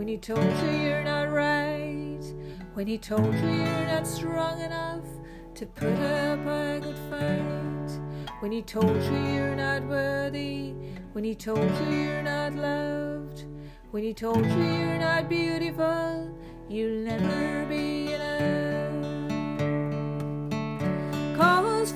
when he told you you're not right, when he told you you're not strong enough to put up a good fight, when he told you you're not worthy, when he told you you're not loved, when he told you you're not beautiful, you'll never be enough. Cause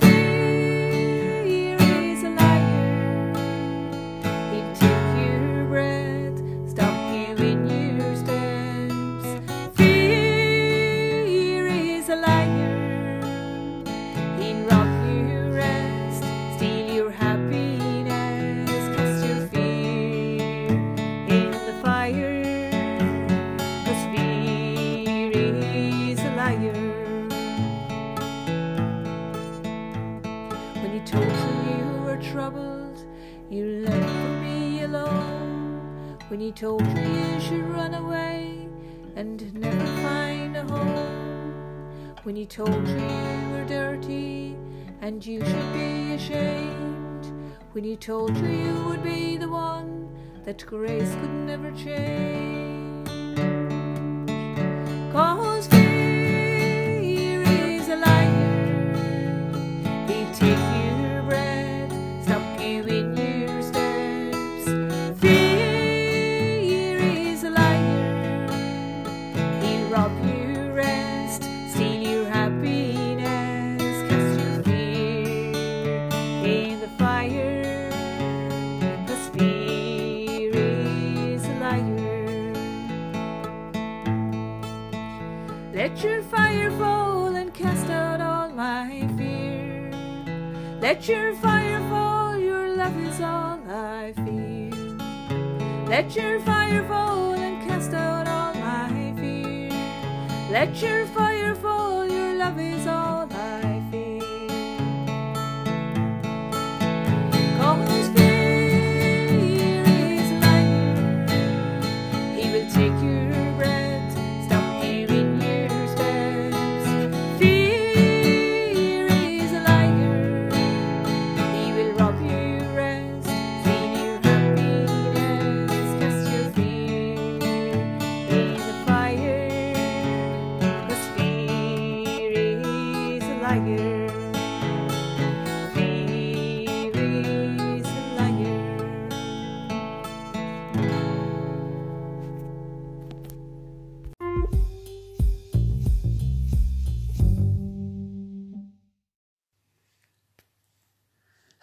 When he told you you should run away and never find a home. When he told you you were dirty and you should be ashamed. When he told you you would be the one that grace could never change. Cause Let your fire fall, your love is all I fear. Let your fire fall and cast out all my fear. Let your fire fall, your love is all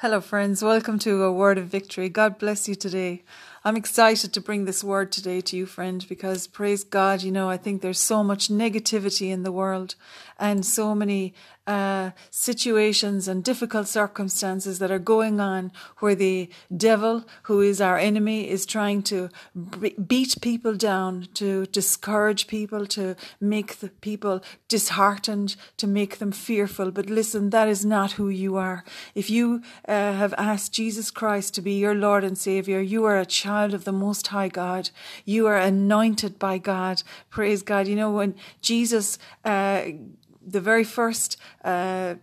Hello, friends. Welcome to a word of victory. God bless you today. I'm excited to bring this word today to you, friend, because praise God, you know, I think there's so much negativity in the world and so many uh, situations and difficult circumstances that are going on where the devil, who is our enemy, is trying to b- beat people down, to discourage people, to make the people disheartened, to make them fearful. But listen, that is not who you are. If you uh, have asked Jesus Christ to be your Lord and Savior, you are a child of the Most High God. You are anointed by God. Praise God. You know, when Jesus, uh, the very first uh,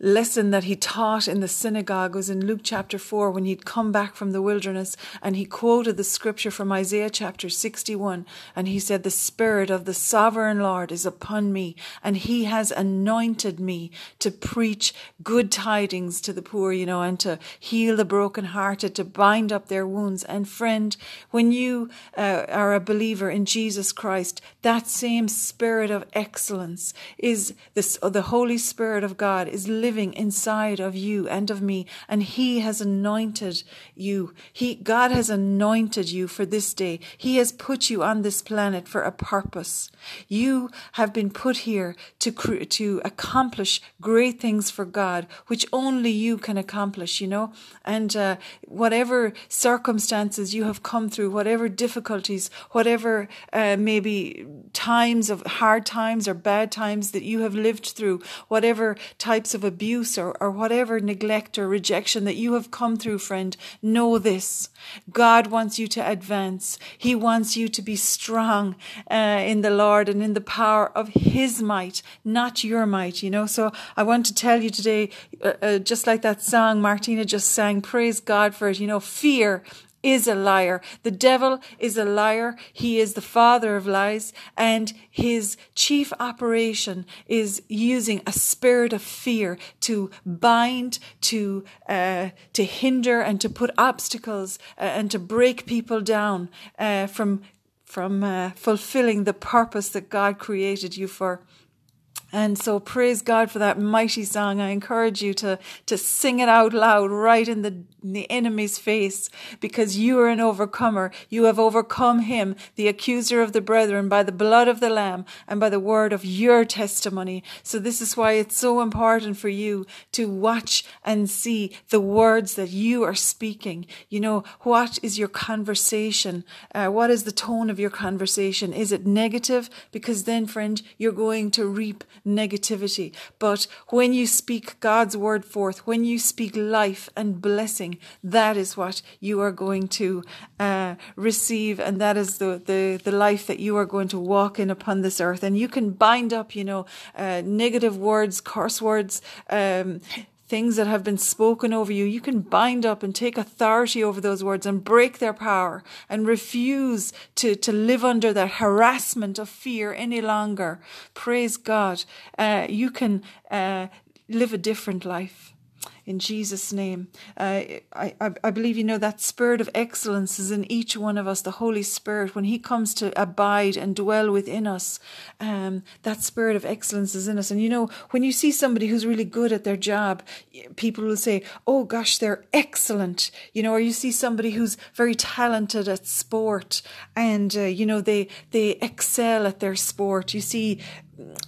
lesson that he taught in the synagogue was in Luke chapter 4 when he'd come back from the wilderness and he quoted the scripture from Isaiah chapter 61 and he said, The Spirit of the sovereign Lord is upon me and he has anointed me to preach good tidings to the poor, you know, and to heal the brokenhearted, to bind up their wounds. And friend, when you uh, are a believer in Jesus Christ, that same spirit of excellence is this, the Holy Spirit of God is living inside of you and of me, and He has anointed you. He, God has anointed you for this day. He has put you on this planet for a purpose. You have been put here to to accomplish great things for God, which only you can accomplish. You know, and uh, whatever circumstances you have come through, whatever difficulties, whatever uh, maybe times of hard times or bad times that you have lived through, whatever types of abuse or, or whatever neglect or rejection that you have come through, friend, know this. God wants you to advance. He wants you to be strong uh, in the Lord and in the power of His might, not your might, you know. So I want to tell you today, uh, uh, just like that song Martina just sang, praise God for it, you know, fear is a liar. The devil is a liar. He is the father of lies and his chief operation is using a spirit of fear to bind, to, uh, to hinder and to put obstacles uh, and to break people down, uh, from, from, uh, fulfilling the purpose that God created you for. And so praise God for that mighty song. I encourage you to, to sing it out loud right in the, in the enemy's face because you are an overcomer. You have overcome him, the accuser of the brethren, by the blood of the Lamb and by the word of your testimony. So this is why it's so important for you to watch and see the words that you are speaking. You know, what is your conversation? Uh, what is the tone of your conversation? Is it negative? Because then, friend, you're going to reap negativity. But when you speak God's word forth, when you speak life and blessing, that is what you are going to uh, receive, and that is the, the, the life that you are going to walk in upon this earth. And you can bind up, you know, uh, negative words, curse words, um, things that have been spoken over you, you can bind up and take authority over those words and break their power and refuse to, to live under that harassment of fear any longer. Praise God. Uh, you can uh, live a different life in Jesus' name. Uh, I, I, I believe you know that spirit of excellence is in each one of us, the Holy Spirit. When He comes to abide and dwell within us, um, that spirit of excellence is in us. And you know, when you see somebody who's really good at their job, people will say, Oh gosh, they're excellent. You know, or you see somebody who's very talented at sport and, uh, you know, they, they excel at their sport. You see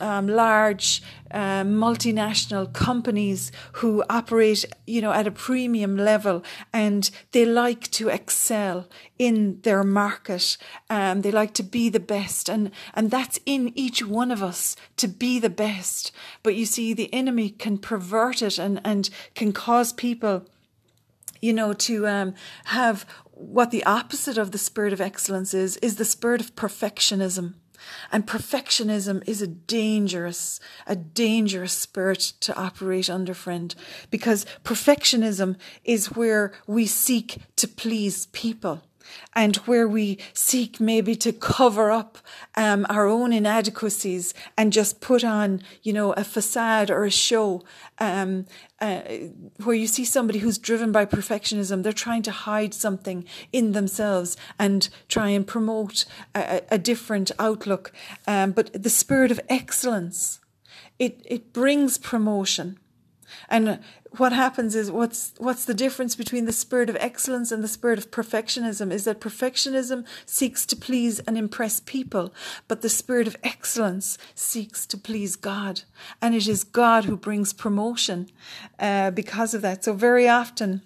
um, large uh, multinational companies who operate, you know, at a premium level, and they like to excel in their market. Um, they like to be the best, and and that's in each one of us to be the best. But you see, the enemy can pervert it and and can cause people, you know, to um, have what the opposite of the spirit of excellence is is the spirit of perfectionism and perfectionism is a dangerous, a dangerous spirit to operate under, friend, because perfectionism is where we seek to please people and where we seek maybe to cover up um, our own inadequacies and just put on, you know, a facade or a show, um, uh, where you see somebody who's driven by perfectionism, they're trying to hide something in themselves and try and promote a, a different outlook. Um, but the spirit of excellence, it, it brings promotion. And what happens is what's what's the difference between the spirit of excellence and the spirit of perfectionism is that perfectionism seeks to please and impress people but the spirit of excellence seeks to please god. And it is god who brings promotion uh, because of that. So very often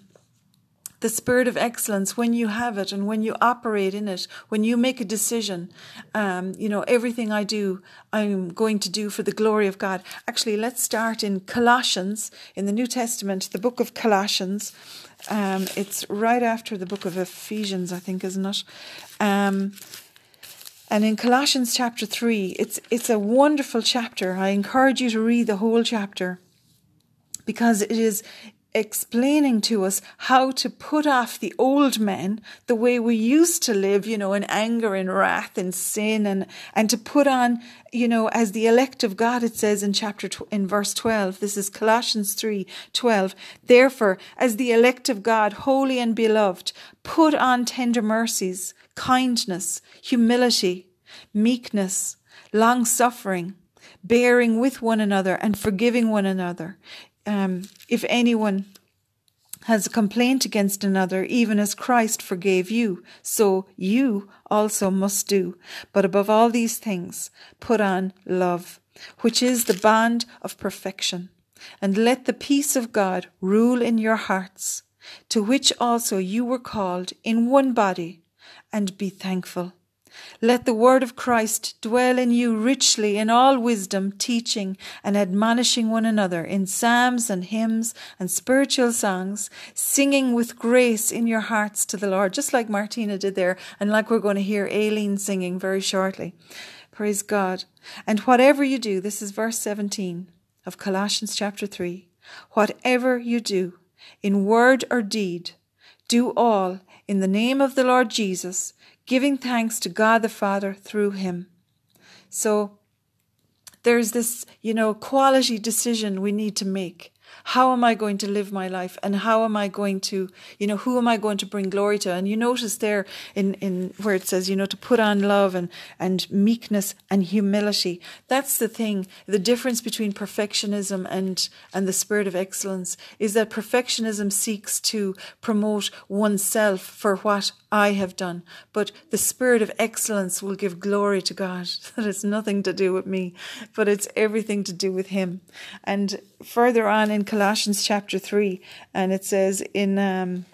the spirit of excellence, when you have it and when you operate in it, when you make a decision, um, you know, everything I do, I'm going to do for the glory of God. Actually, let's start in Colossians, in the New Testament, the book of Colossians. Um, it's right after the book of Ephesians, I think, isn't it? Um, and in Colossians chapter 3, it's, it's a wonderful chapter. I encourage you to read the whole chapter because it is explaining to us how to put off the old men, the way we used to live, you know, in anger and wrath and sin and, and to put on, you know, as the elect of God, it says in chapter, tw- in verse 12, this is Colossians 3, 12. Therefore, as the elect of God, holy and beloved, put on tender mercies, kindness, humility, meekness, long suffering, bearing with one another and forgiving one another um, if anyone has a complaint against another, even as Christ forgave you, so you also must do. But above all these things, put on love, which is the bond of perfection. And let the peace of God rule in your hearts, to which also you were called in one body, and be thankful. Let the word of Christ dwell in you richly in all wisdom, teaching and admonishing one another in psalms and hymns and spiritual songs, singing with grace in your hearts to the Lord, just like Martina did there, and like we're going to hear Aileen singing very shortly. Praise God. And whatever you do, this is verse 17 of Colossians chapter 3. Whatever you do, in word or deed, Do all in the name of the Lord Jesus, giving thanks to God the Father through him. So there's this, you know, quality decision we need to make. How am I going to live my life? And how am I going to, you know, who am I going to bring glory to? And you notice there in, in where it says, you know, to put on love and, and meekness and humility. That's the thing. The difference between perfectionism and, and the spirit of excellence is that perfectionism seeks to promote oneself for what I have done. But the spirit of excellence will give glory to God. That has nothing to do with me, but it's everything to do with Him. And further on in Colossians chapter 3, and it says in, um,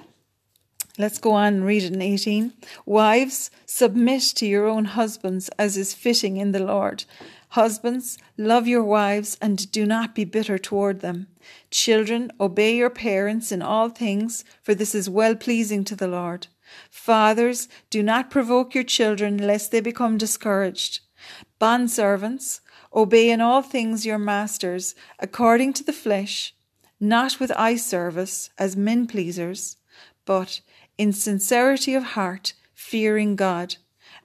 let's go on and read it in 18. Wives, submit to your own husbands as is fitting in the Lord. Husbands, love your wives and do not be bitter toward them. Children, obey your parents in all things, for this is well pleasing to the Lord. Fathers, do not provoke your children lest they become discouraged. Bondservants, obey in all things your masters according to the flesh, not with eye service as men pleasers, but in sincerity of heart, fearing God.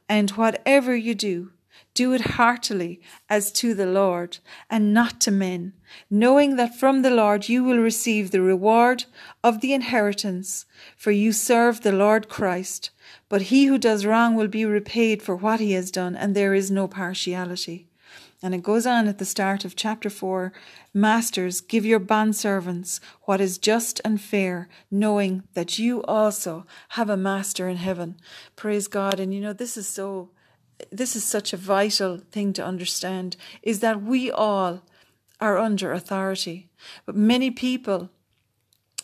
And whatever you do, do it heartily as to the Lord and not to men, knowing that from the Lord you will receive the reward of the inheritance, for you serve the Lord Christ. But he who does wrong will be repaid for what he has done, and there is no partiality. And it goes on at the start of chapter 4 Masters, give your bondservants what is just and fair, knowing that you also have a master in heaven. Praise God. And you know, this is so, this is such a vital thing to understand is that we all are under authority. But many people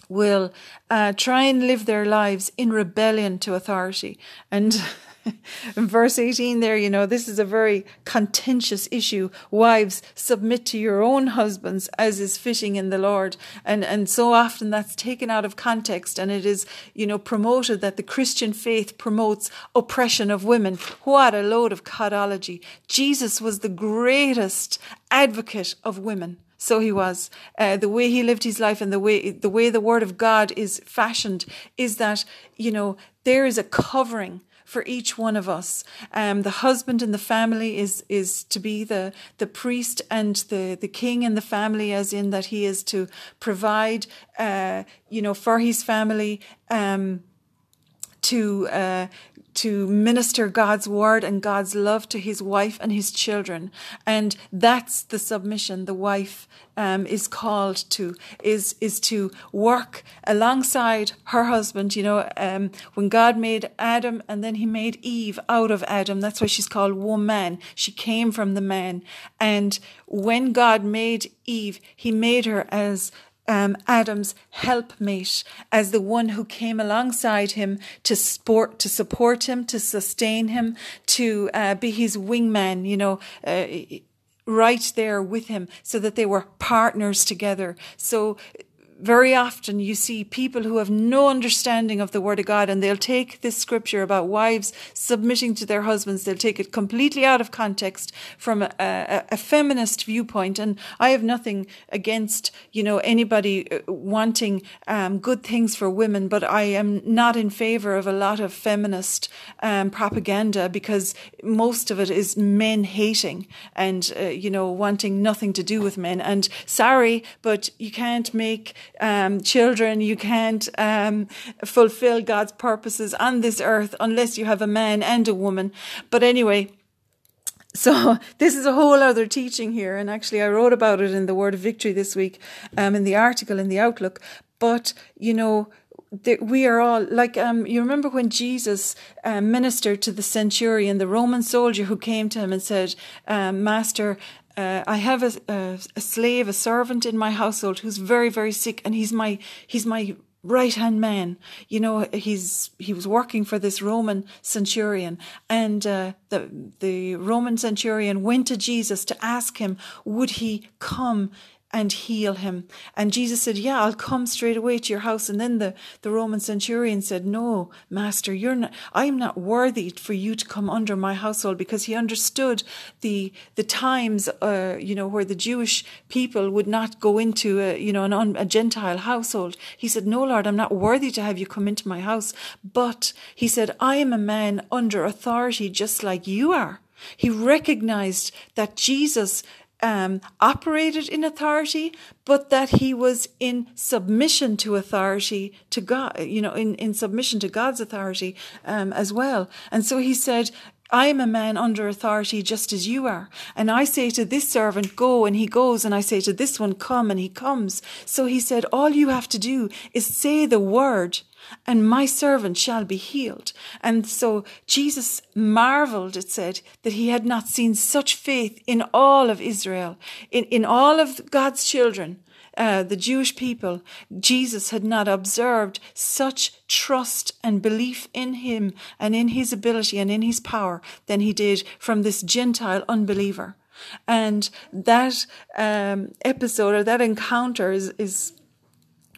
will uh, try and live their lives in rebellion to authority. And in verse 18 there, you know, this is a very contentious issue. Wives, submit to your own husbands as is fitting in the Lord. And, and so often that's taken out of context and it is, you know, promoted that the Christian faith promotes oppression of women. What a load of codology. Jesus was the greatest advocate of women. So he was. Uh, the way he lived his life and the way the way the word of God is fashioned is that you know there is a covering for each one of us. Um, the husband in the family is is to be the the priest and the the king in the family, as in that he is to provide, uh, you know, for his family. Um, to uh, to minister God's word and God's love to his wife and his children. And that's the submission the wife um, is called to, is, is to work alongside her husband. You know, um, when God made Adam and then he made Eve out of Adam, that's why she's called woman. She came from the man. And when God made Eve, he made her as um, Adam's helpmate as the one who came alongside him to support, to support him, to sustain him, to uh, be his wingman, you know, uh, right there with him so that they were partners together. So very often you see people who have no understanding of the word of God and they'll take this scripture about wives submitting to their husbands, they'll take it completely out of context from a, a, a feminist viewpoint. And I have nothing against, you know, anybody uh, wanting um, good things for women, but I am not in favor of a lot of feminist um, propaganda because most of it is men hating and, uh, you know, wanting nothing to do with men. And sorry, but you can't make um, children, you can't um, fulfill God's purposes on this earth unless you have a man and a woman. But anyway, so this is a whole other teaching here, and actually I wrote about it in the Word of Victory this week, um, in the article in the Outlook. But you know, we are all like um, you remember when Jesus um, ministered to the centurion, the Roman soldier who came to him and said, um, "Master, uh, I have a, a, a, slave, a servant in my household who's very, very sick, and he's my he's my right hand man. You know, he's he was working for this Roman centurion, and uh, the the Roman centurion went to Jesus to ask him, would he come and heal him. And Jesus said, Yeah, I'll come straight away to your house. And then the, the Roman centurion said, No, master, you're not, I'm not worthy for you to come under my household because he understood the, the times, uh, you know, where the Jewish people would not go into a, you know, an, a Gentile household. He said, No, Lord, I'm not worthy to have you come into my house. But he said, I am a man under authority just like you are. He recognized that Jesus um, operated in authority, but that he was in submission to authority to God, you know, in, in submission to God's authority um, as well. And so he said, I am a man under authority just as you are. And I say to this servant, go, and he goes. And I say to this one, come, and he comes. So he said, all you have to do is say the word and my servant shall be healed. And so Jesus marveled, it said, that he had not seen such faith in all of Israel, in, in all of God's children. Uh, the Jewish people, Jesus had not observed such trust and belief in him and in his ability and in his power than he did from this Gentile unbeliever. And that um, episode or that encounter is, is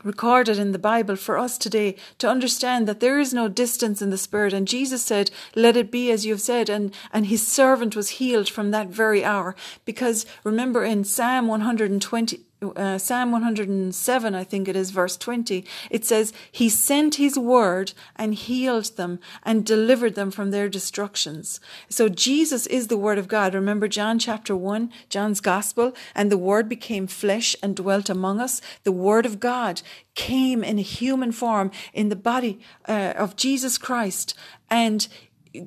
recorded in the Bible for us today to understand that there is no distance in the Spirit. And Jesus said, Let it be as you have said. And, and his servant was healed from that very hour. Because remember in Psalm 120, uh, Psalm 107, I think it is, verse 20, it says, He sent His word and healed them and delivered them from their destructions. So Jesus is the word of God. Remember John chapter 1, John's gospel, and the word became flesh and dwelt among us. The word of God came in a human form in the body uh, of Jesus Christ and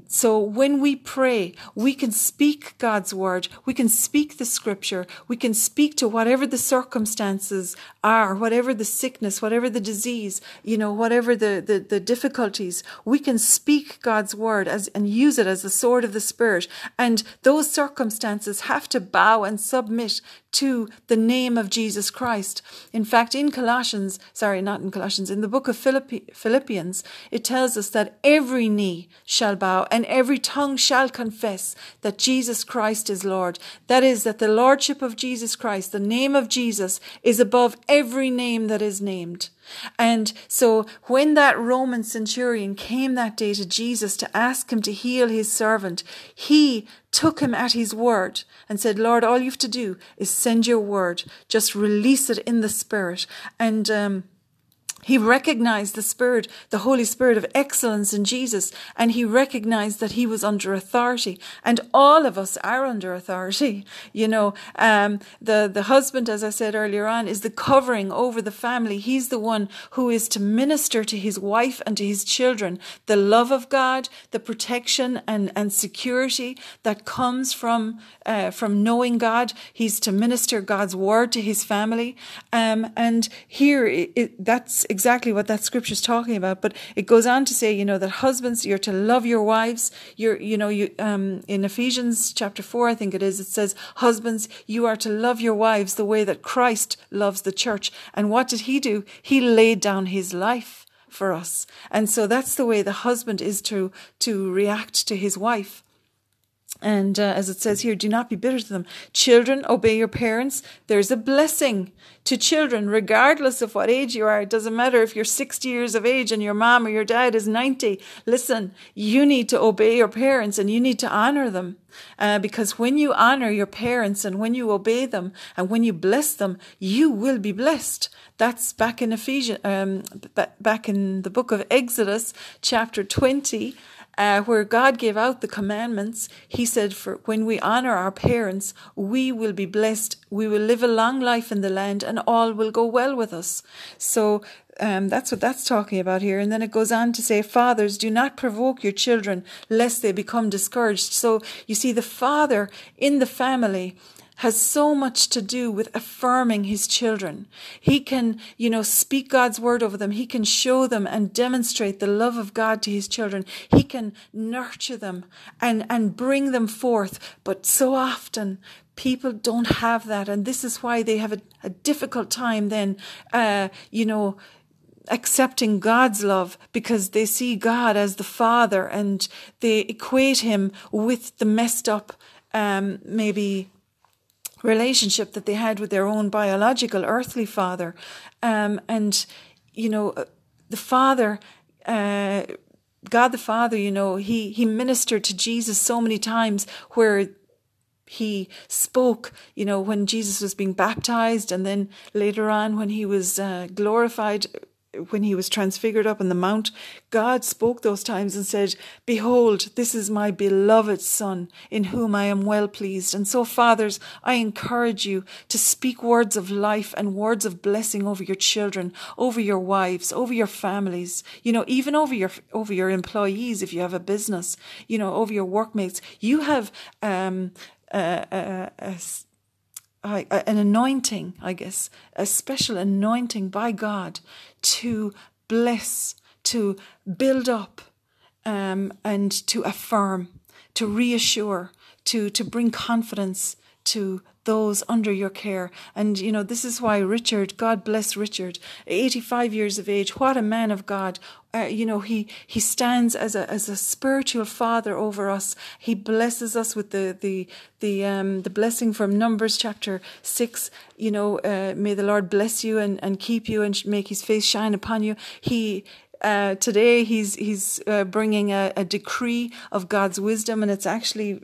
so when we pray, we can speak God's word. We can speak the scripture. We can speak to whatever the circumstances are, whatever the sickness, whatever the disease, you know, whatever the, the, the difficulties. We can speak God's word as, and use it as the sword of the spirit. And those circumstances have to bow and submit to the name of Jesus Christ. In fact, in Colossians, sorry, not in Colossians, in the book of Philippians, it tells us that every knee shall bow and every tongue shall confess that Jesus Christ is Lord. That is, that the Lordship of Jesus Christ, the name of Jesus, is above every name that is named. And so when that Roman centurion came that day to Jesus to ask him to heal his servant, he took him at his word and said, Lord, all you have to do is send your word. Just release it in the spirit. And, um, he recognized the Spirit, the Holy Spirit of excellence in Jesus, and he recognized that he was under authority. And all of us are under authority. You know, um, the, the husband, as I said earlier on, is the covering over the family. He's the one who is to minister to his wife and to his children the love of God, the protection and, and security that comes from, uh, from knowing God. He's to minister God's word to his family. Um, and here, it, that's exactly what that scripture is talking about. But it goes on to say, you know, that husbands, you're to love your wives. You're, you know, you, um, in Ephesians chapter four, I think it is, it says, husbands, you are to love your wives the way that Christ loves the church. And what did he do? He laid down his life for us. And so that's the way the husband is to, to react to his wife. And uh, as it says here, do not be bitter to them. Children, obey your parents. There's a blessing to children, regardless of what age you are. It doesn't matter if you're 60 years of age and your mom or your dad is 90. Listen, you need to obey your parents and you need to honor them. Uh, because when you honor your parents and when you obey them and when you bless them, you will be blessed. That's back in Ephesians, um, back in the book of Exodus, chapter 20 uh, where God gave out the commandments, He said, "For when we honor our parents, we will be blessed. We will live a long life in the land, and all will go well with us." So um, that's what that's talking about here. And then it goes on to say, Fathers, do not provoke your children lest they become discouraged. So you see, the father in the family has so much to do with affirming his children. He can, you know, speak God's word over them. He can show them and demonstrate the love of God to his children. He can nurture them and, and bring them forth. But so often people don't have that. And this is why they have a, a difficult time then, uh, you know, accepting God's love because they see God as the Father and they equate Him with the messed up, um, maybe relationship that they had with their own biological earthly father. Um, and, you know, uh, the father, uh, God the Father, you know, he, he ministered to Jesus so many times where he spoke, you know, when Jesus was being baptized, and then later on when he was uh, glorified when he was transfigured up in the mount, God spoke those times and said, Behold, this is my beloved Son, in whom I am well pleased. And so, fathers, I encourage you to speak words of life and words of blessing over your children, over your wives, over your families, you know, even over your, over your employees if you have a business, you know, over your workmates. You have, um, a, a, a an anointing, I guess, a special anointing by God to bless, to build up, um, and to affirm, to reassure, to to bring confidence to those under your care. And, you know, this is why Richard, God bless Richard, 85 years of age, what a man of God. Uh, you know, he, he stands as a, as a spiritual father over us. He blesses us with the, the, the, um, the blessing from Numbers chapter six. You know, uh, may the Lord bless you and, and keep you and make his face shine upon you. He, uh, today he's he's uh, bringing a, a, decree of God's wisdom, and it's actually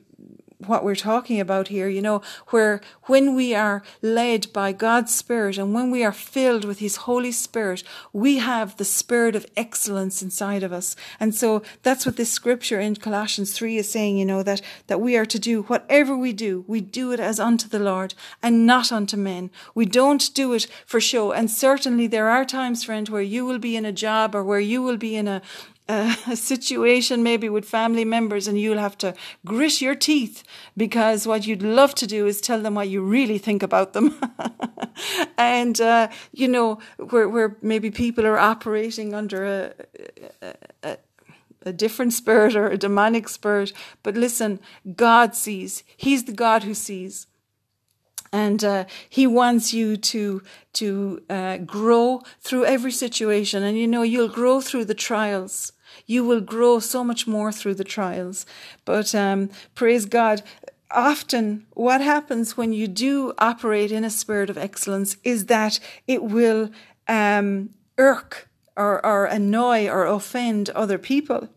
what we're talking about here, you know, where when we are led by God's Spirit and when we are filled with His Holy Spirit, we have the Spirit of excellence inside of us. And so that's what this scripture in Colossians 3 is saying, you know, that, that we are to do whatever we do, we do it as unto the Lord and not unto men. We don't do it for show. And certainly there are times, friend, where you will be in a job or where you will be in a, a situation maybe with family members and you'll have to grit your teeth because what you'd love to do is tell them what you really think about them. and, uh, you know, where, where maybe people are operating under a, a, a a different spirit or a demonic spirit. But listen, God sees. He's the God who sees. And uh, he wants you to to uh, grow through every situation, and you know you'll grow through the trials. You will grow so much more through the trials. But um, praise God, often what happens when you do operate in a spirit of excellence is that it will um, irk or, or annoy or offend other people.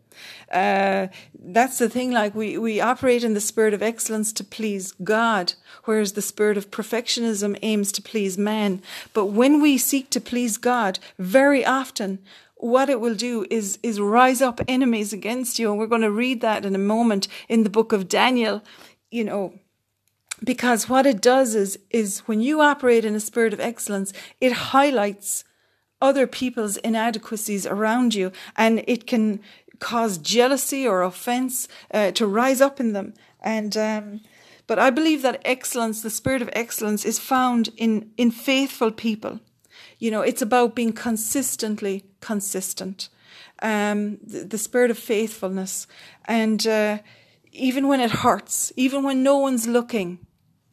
Uh, that's the thing, like we, we operate in the spirit of excellence to please God, whereas the spirit of perfectionism aims to please man. But when we seek to please God, very often what it will do is is rise up enemies against you. And we're going to read that in a moment in the book of Daniel you know because what it does is is when you operate in a spirit of excellence it highlights other people's inadequacies around you. And it can cause jealousy or offense uh, to rise up in them. And um, but I believe that excellence the spirit of excellence is found in in faithful people you know, it's about being consistently consistent. Um, the, the spirit of faithfulness. And uh, even when it hurts, even when no one's looking,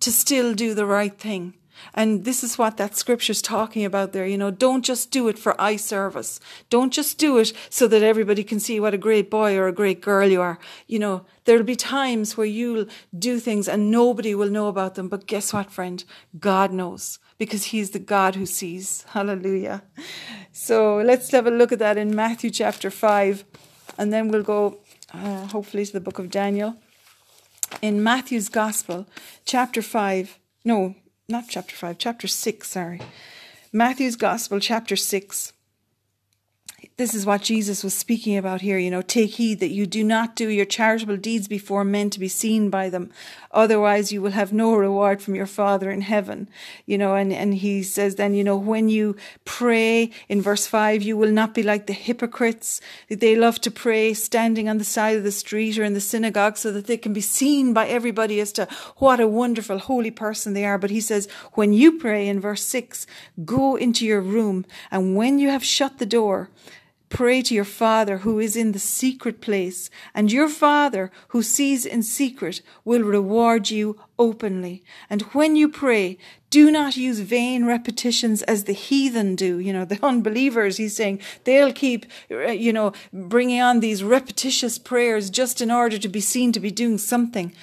to still do the right thing. And this is what that scripture's talking about there. You know, don't just do it for eye service. Don't just do it so that everybody can see what a great boy or a great girl you are. You know, there'll be times where you'll do things and nobody will know about them. But guess what, friend? God knows because he's the God who sees. Hallelujah. So let's have a look at that in Matthew chapter 5, and then we'll go uh, hopefully to the book of Daniel. In Matthew's Gospel, chapter 5, no, not chapter 5, chapter 6, sorry. Matthew's Gospel, chapter 6 this is what Jesus was speaking about here. You know, take heed that you do not do your charitable deeds before men to be seen by them. Otherwise, you will have no reward from your Father in heaven. You know, and, and he says then, you know, when you pray in verse five, you will not be like the hypocrites. That they love to pray standing on the side of the street or in the synagogue so that they can be seen by everybody as to what a wonderful, holy person they are. But he says, when you pray in verse six, go into your room and when you have shut the door, Pray to your Father who is in the secret place, and your Father who sees in secret will reward you openly. And when you pray, do not use vain repetitions as the heathen do. You know, the unbelievers, he's saying they'll keep, uh, you know, bringing on these repetitious prayers just in order to be seen to be doing something.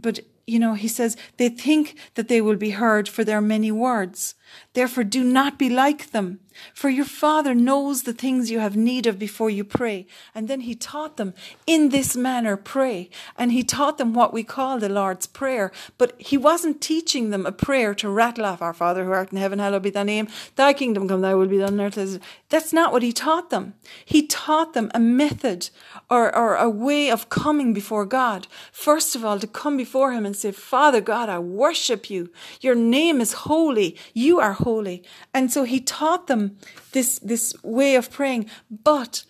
But you know, he says, they think that they will be heard for their many words. Therefore, do not be like them, for your Father knows the things you have need of before you pray. And then he taught them, in this manner, pray. And he taught them what we call the Lord's Prayer. But he wasn't teaching them a prayer to rattle off, Our Father who art in heaven, hallowed be thy name, thy kingdom come, thy will be done on earth. That's not what he taught them. He taught them a method or, or a way of coming before God. First of all, to come before him and say, Father God, I worship you. Your name is holy. You are holy. And so he taught them this, this way of praying. But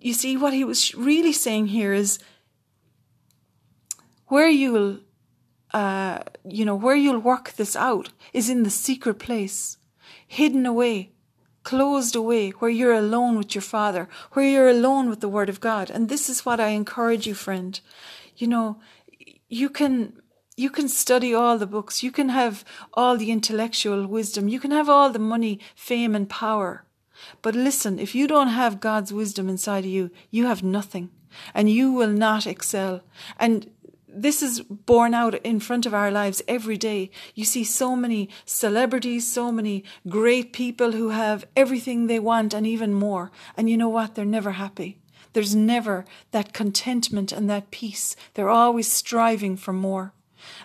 you see, what he was really saying here is where you'll, uh, you know, where you'll work this out is in the secret place, hidden away, closed away, where you're alone with your Father, where you're alone with the Word of God. And this is what I encourage you, friend. You know, you can you can study all the books, you can have all the intellectual wisdom, you can have all the money, fame, and power. But listen, if you don't have God's wisdom inside of you, you have nothing and you will not excel. And this is borne out in front of our lives every day. You see so many celebrities, so many great people who have everything they want and even more. And you know what? They're never happy. There's never that contentment and that peace. They're always striving for more.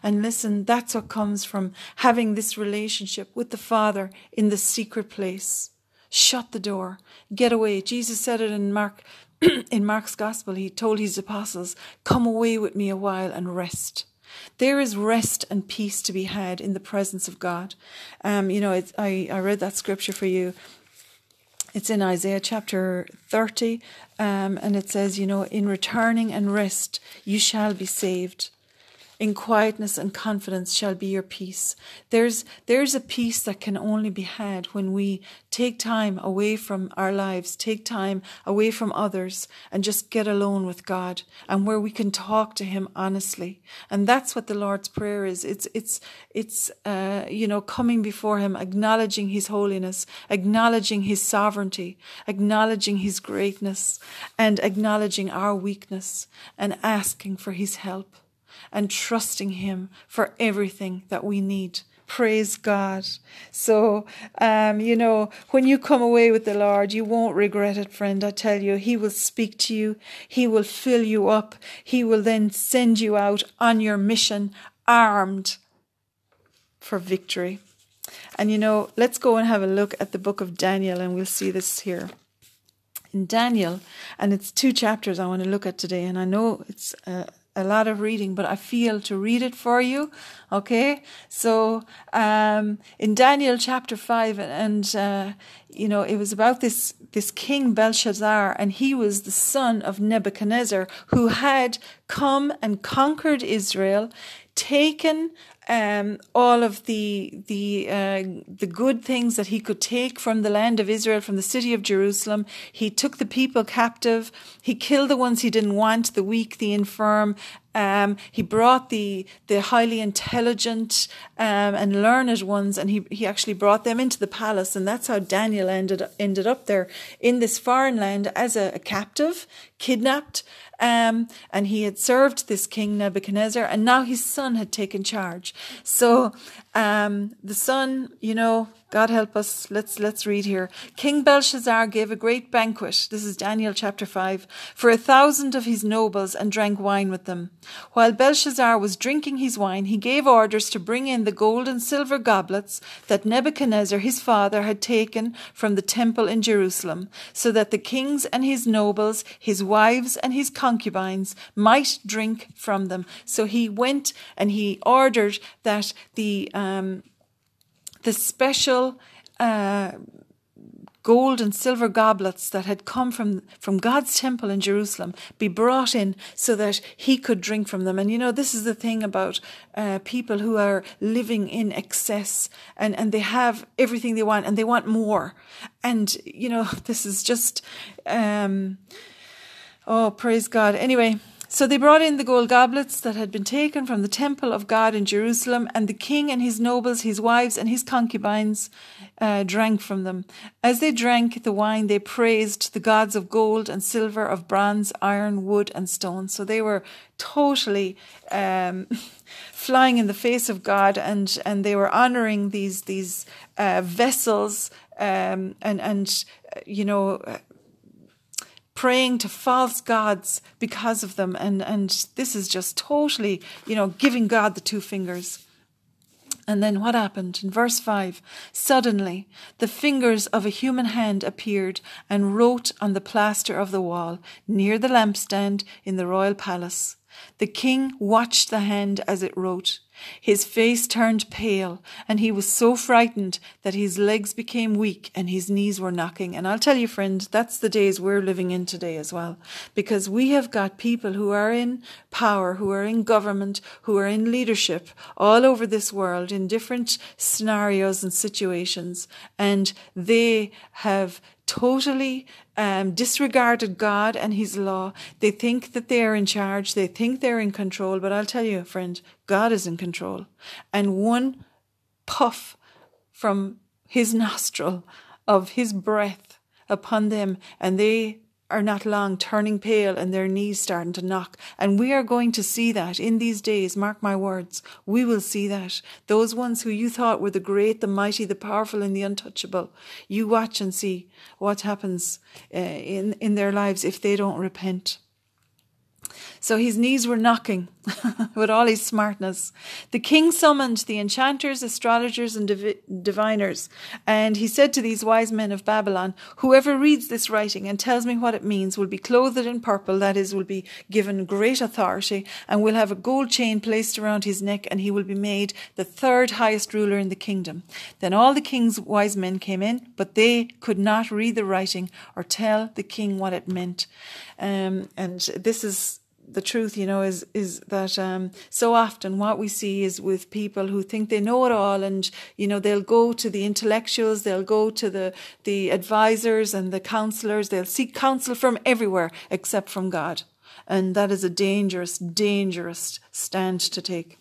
And listen, that's what comes from having this relationship with the Father in the secret place. Shut the door. Get away. Jesus said it in Mark in Mark's gospel. He told his apostles, "Come away with me a while and rest." There is rest and peace to be had in the presence of God. Um, you know, I, I read that scripture for you. It's in Isaiah chapter 30, um, and it says, you know, in returning and rest, you shall be saved. In quietness and confidence shall be your peace. There's, there's a peace that can only be had when we take time away from our lives, take time away from others, and just get alone with God, and where we can talk to Him honestly. And that's what the Lord's Prayer is. It's, it's, it's, uh, you know, coming before Him, acknowledging His holiness, acknowledging His sovereignty, acknowledging His greatness, and acknowledging our weakness, and asking for His help and trusting Him for everything that we need. Praise God. So, um, you know, when you come away with the Lord, you won't regret it, friend. I tell you, He will speak to you. He will fill you up. He will then send you out on your mission armed for victory. And you know, let's go and have a look at the book of Daniel and we'll see this here. In Daniel, and it's two chapters I want to look at today, and I know it's uh, a lot of reading, but I feel to read it for you. Okay, so um, in Daniel chapter five, and uh, you know it was about this this king Belshazzar, and he was the son of Nebuchadnezzar, who had come and conquered Israel, taken um, all of the the uh, the good things that he could take from the land of Israel, from the city of Jerusalem. He took the people captive. He killed the ones he didn't want, the weak, the infirm. Um, he brought the the highly intelligent um, and learned ones, and he he actually brought them into the palace, and that's how Daniel ended ended up there in this foreign land as a, a captive, kidnapped. Um, and he had served this king Nebuchadnezzar, and now his son had taken charge. So um, the son, you know, God help us. Let's let's read here. King Belshazzar gave a great banquet. This is Daniel chapter five for a thousand of his nobles and drank wine with them. While Belshazzar was drinking his wine, he gave orders to bring in the gold and silver goblets that Nebuchadnezzar his father had taken from the temple in Jerusalem, so that the kings and his nobles, his wives and his concubines might drink from them. So he went and he ordered that the um, the special uh, gold and silver goblets that had come from, from God's temple in Jerusalem be brought in so that he could drink from them. And you know, this is the thing about uh, people who are living in excess and, and they have everything they want and they want more. And, you know, this is just, um, oh, praise God. Anyway, So they brought in the gold goblets that had been taken from the temple of God in Jerusalem, and the king and his nobles, his wives, and his concubines uh, drank from them. As they drank the wine, they praised the gods of gold and silver, of bronze, iron, wood, and stone. So they were totally um, flying in the face of God, and and they were honoring these these uh, vessels, um, and and uh, you know praying to false gods because of them. And, and this is just totally, you know, giving God the two fingers. And then what happened? In verse 5 Suddenly the fingers of a human hand appeared and wrote on the plaster of the wall near the lampstand in the royal palace. The king watched the hand as it wrote. His face turned pale, and he was so frightened that his legs became weak and his knees were knocking. And I'll tell you, friend, that's the days we're living in today as well. Because we have got people who are in power, who are in government, who are in leadership all over this world in different scenarios and situations. And they have totally um, disregarded God and His law. They think that they are in charge. They think they're in control. But I'll tell you, friend, God is in control. And one puff from His nostril of His breath upon them, and they are not long turning pale and their knees starting to knock. And we are going to see that in these days, mark my words. We will see that. Those ones who you thought were the great, the mighty, the powerful, and the untouchable, you watch and see what happens uh, in, in their lives if they don't repent. So his knees were knocking with all his smartness. The king summoned the enchanters, astrologers, and div- diviners, and he said to these wise men of Babylon, Whoever reads this writing and tells me what it means will be clothed in purple, that is, will be given great authority, and will have a gold chain placed around his neck, and he will be made the third highest ruler in the kingdom. Then all the king's wise men came in, but they could not read the writing or tell the king what it meant. Um, and this is the truth, you know, is is that um, so often what we see is with people who think they know it all, and you know they'll go to the intellectuals, they'll go to the the advisors and the counselors, they'll seek counsel from everywhere except from God, and that is a dangerous, dangerous stand to take.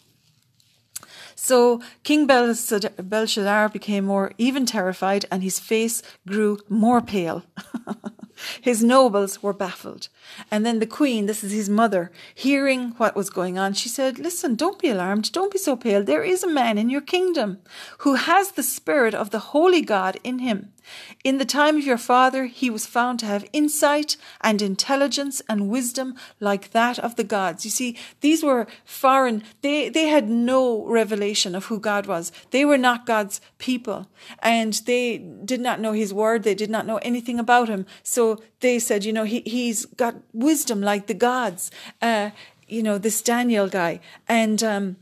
So King Belshazzar became more even terrified, and his face grew more pale. His nobles were baffled. And then the queen, this is his mother, hearing what was going on, she said, Listen, don't be alarmed, don't be so pale. There is a man in your kingdom who has the spirit of the holy God in him. In the time of your father, he was found to have insight and intelligence and wisdom like that of the gods. You see, these were foreign, they, they had no revelation of who God was. They were not God's people and they did not know his word. They did not know anything about him. So they said, you know, he, he's got wisdom like the gods. Uh, you know, this Daniel guy. And, um,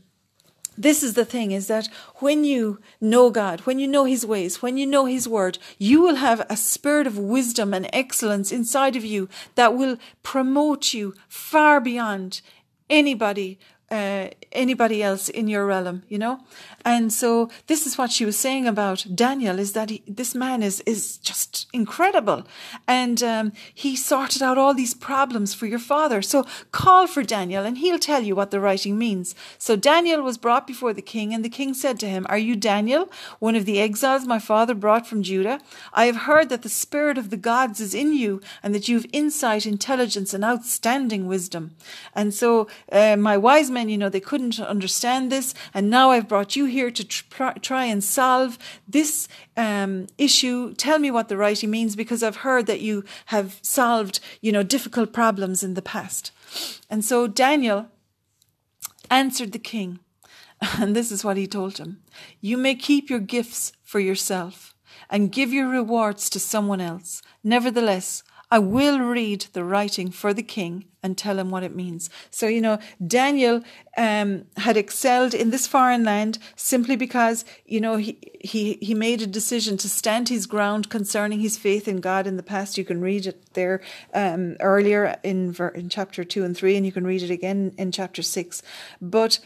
this is the thing is that when you know God, when you know His ways, when you know His word, you will have a spirit of wisdom and excellence inside of you that will promote you far beyond anybody uh, anybody else in your realm, you know? And so this is what she was saying about Daniel is that he, this man is, is just incredible. And um, he sorted out all these problems for your father. So call for Daniel and he'll tell you what the writing means. So Daniel was brought before the king and the king said to him, Are you Daniel, one of the exiles my father brought from Judah? I have heard that the spirit of the gods is in you and that you have insight, intelligence, and outstanding wisdom. And so uh, my wise men you know, they couldn't understand this. And now I've brought you here to tr- try and solve this um, issue. Tell me what the writing means because I've heard that you have solved, you know, difficult problems in the past. And so Daniel answered the king. And this is what he told him You may keep your gifts for yourself and give your rewards to someone else. Nevertheless, I will read the writing for the king and tell him what it means. So, you know, Daniel um, had excelled in this foreign land simply because, you know, he, he, he made a decision to stand his ground concerning his faith in God in the past. You can read it there um, earlier in, in chapter 2 and 3, and you can read it again in chapter 6. But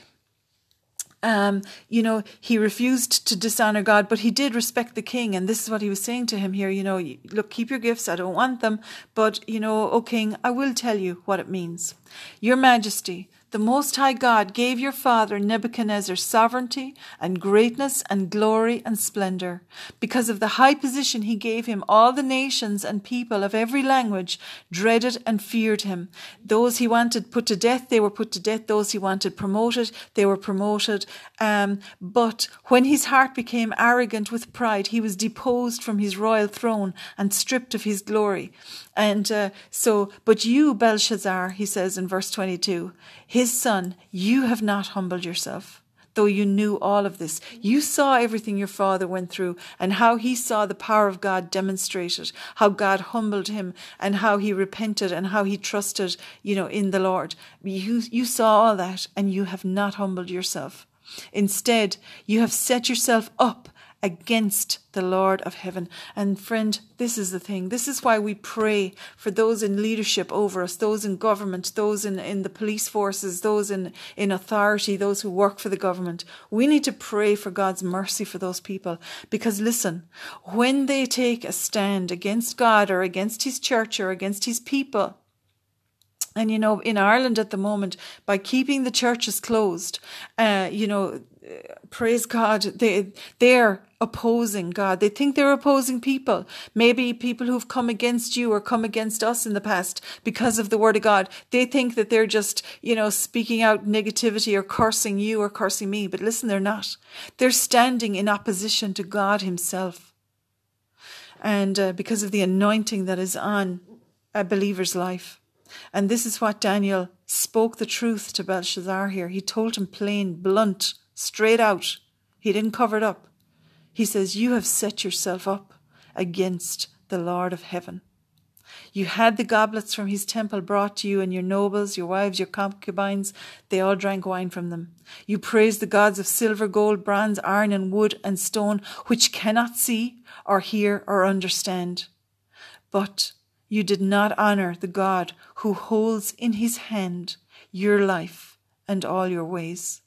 um, you know, he refused to dishonor God, but he did respect the king. And this is what he was saying to him here. You know, look, keep your gifts. I don't want them. But, you know, O king, I will tell you what it means. Your majesty, the Most High God gave your father Nebuchadnezzar sovereignty and greatness and glory and splendor. Because of the high position he gave him, all the nations and people of every language dreaded and feared him. Those he wanted put to death, they were put to death. Those he wanted promoted, they were promoted. Um, but when his heart became arrogant with pride, he was deposed from his royal throne and stripped of his glory. And uh, so, but you, Belshazzar, he says in verse 22, his son, you have not humbled yourself, though you knew all of this. You saw everything your father went through and how he saw the power of God demonstrated, how God humbled him and how he repented and how he trusted, you know, in the Lord. You, you saw all that and you have not humbled yourself. Instead, you have set yourself up against the Lord of heaven. And friend, this is the thing. This is why we pray for those in leadership over us, those in government, those in, in the police forces, those in, in authority, those who work for the government. We need to pray for God's mercy for those people. Because listen, when they take a stand against God or against his church or against his people, and you know, in Ireland at the moment, by keeping the churches closed, uh, you know, praise God, they they're opposing God. They think they're opposing people. Maybe people who've come against you or come against us in the past because of the word of God. They think that they're just, you know, speaking out negativity or cursing you or cursing me. But listen, they're not. They're standing in opposition to God Himself. And uh, because of the anointing that is on a believer's life. And this is what Daniel spoke the truth to Belshazzar here. He told him plain, blunt, straight out. He didn't cover it up. He says, You have set yourself up against the Lord of heaven. You had the goblets from his temple brought to you, and your nobles, your wives, your concubines, they all drank wine from them. You praised the gods of silver, gold, bronze, iron, and wood and stone, which cannot see, or hear, or understand. But you did not honor the God who holds in his hand your life and all your ways.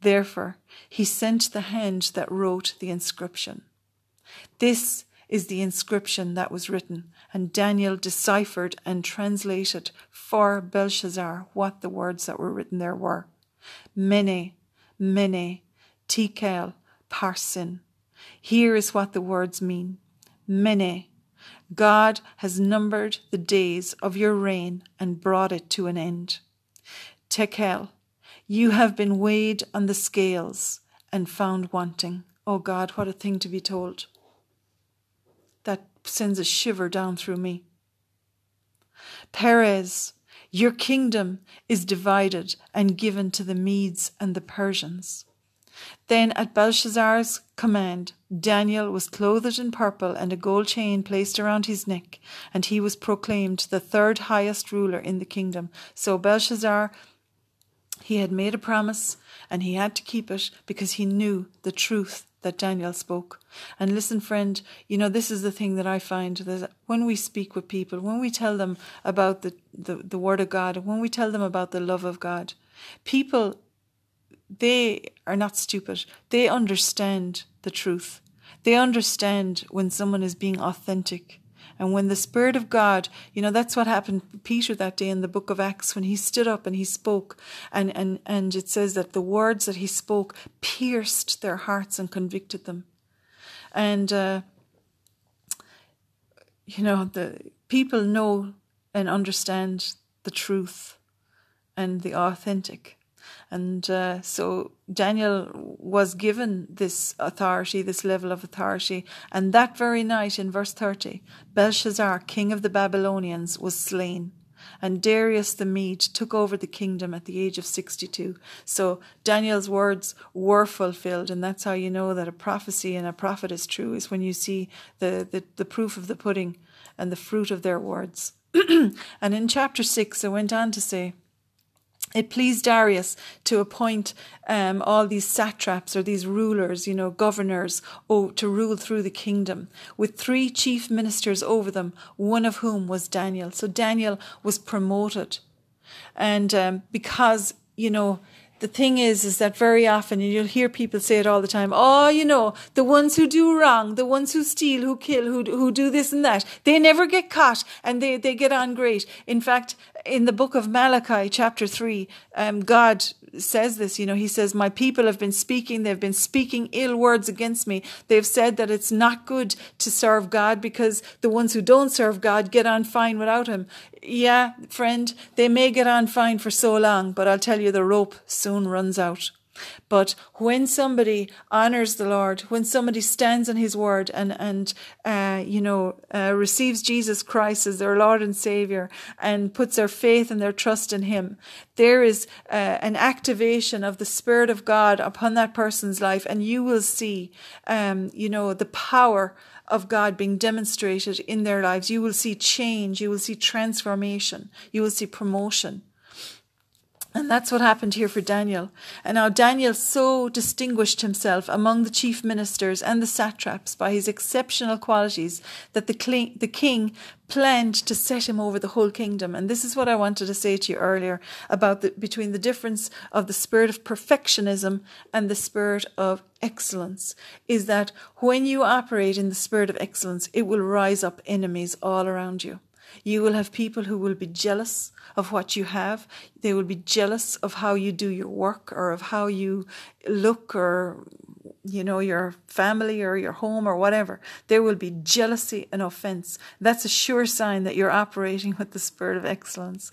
Therefore, he sent the hand that wrote the inscription. This is the inscription that was written, and Daniel deciphered and translated for Belshazzar what the words that were written there were. Mene, Mene, Tekel, Parsin. Here is what the words mean. Mene, God has numbered the days of your reign and brought it to an end. Tekel, you have been weighed on the scales and found wanting. Oh God, what a thing to be told. That sends a shiver down through me. Peres, your kingdom is divided and given to the Medes and the Persians. Then at Belshazzar's command, Daniel was clothed in purple and a gold chain placed around his neck, and he was proclaimed the third highest ruler in the kingdom. So Belshazzar, he had made a promise and he had to keep it because he knew the truth that Daniel spoke. And listen, friend, you know, this is the thing that I find that when we speak with people, when we tell them about the, the, the Word of God, when we tell them about the love of God, people they are not stupid. They understand the truth. They understand when someone is being authentic. And when the Spirit of God, you know, that's what happened to Peter that day in the book of Acts when he stood up and he spoke. And, and, and it says that the words that he spoke pierced their hearts and convicted them. And, uh, you know, the people know and understand the truth and the authentic. And uh, so Daniel was given this authority, this level of authority. And that very night, in verse 30, Belshazzar, king of the Babylonians, was slain. And Darius the Mede took over the kingdom at the age of 62. So Daniel's words were fulfilled. And that's how you know that a prophecy and a prophet is true, is when you see the, the, the proof of the pudding and the fruit of their words. and in chapter 6, it went on to say, it pleased Darius to appoint um, all these satraps or these rulers, you know, governors, oh, to rule through the kingdom, with three chief ministers over them, one of whom was Daniel. So Daniel was promoted. And um, because, you know, the thing is, is that very often, and you'll hear people say it all the time, oh, you know, the ones who do wrong, the ones who steal, who kill, who, who do this and that, they never get caught and they, they get on great. In fact, in the book of Malachi, chapter 3, um, God says this, you know, he says, My people have been speaking, they've been speaking ill words against me. They've said that it's not good to serve God because the ones who don't serve God get on fine without him. Yeah, friend, they may get on fine for so long, but I'll tell you the rope soon runs out. But when somebody honors the Lord, when somebody stands on His word and and uh, you know uh, receives Jesus Christ as their Lord and Savior and puts their faith and their trust in Him, there is uh, an activation of the Spirit of God upon that person's life, and you will see, um, you know, the power of God being demonstrated in their lives. You will see change. You will see transformation. You will see promotion. And that's what happened here for Daniel. And now Daniel so distinguished himself among the chief ministers and the satraps by his exceptional qualities that the, the king planned to set him over the whole kingdom. And this is what I wanted to say to you earlier about the, between the difference of the spirit of perfectionism and the spirit of excellence is that when you operate in the spirit of excellence, it will rise up enemies all around you. You will have people who will be jealous of what you have. They will be jealous of how you do your work or of how you look or, you know, your family or your home or whatever. There will be jealousy and offense. That's a sure sign that you're operating with the spirit of excellence.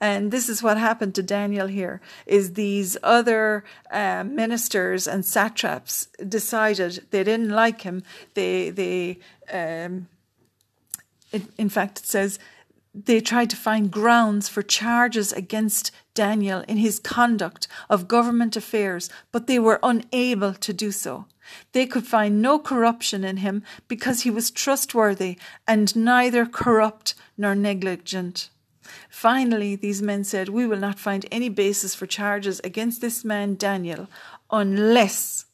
And this is what happened to Daniel here is these other uh, ministers and satraps decided they didn't like him. They, they, um, in fact, it says they tried to find grounds for charges against Daniel in his conduct of government affairs, but they were unable to do so. They could find no corruption in him because he was trustworthy and neither corrupt nor negligent. Finally, these men said, We will not find any basis for charges against this man Daniel unless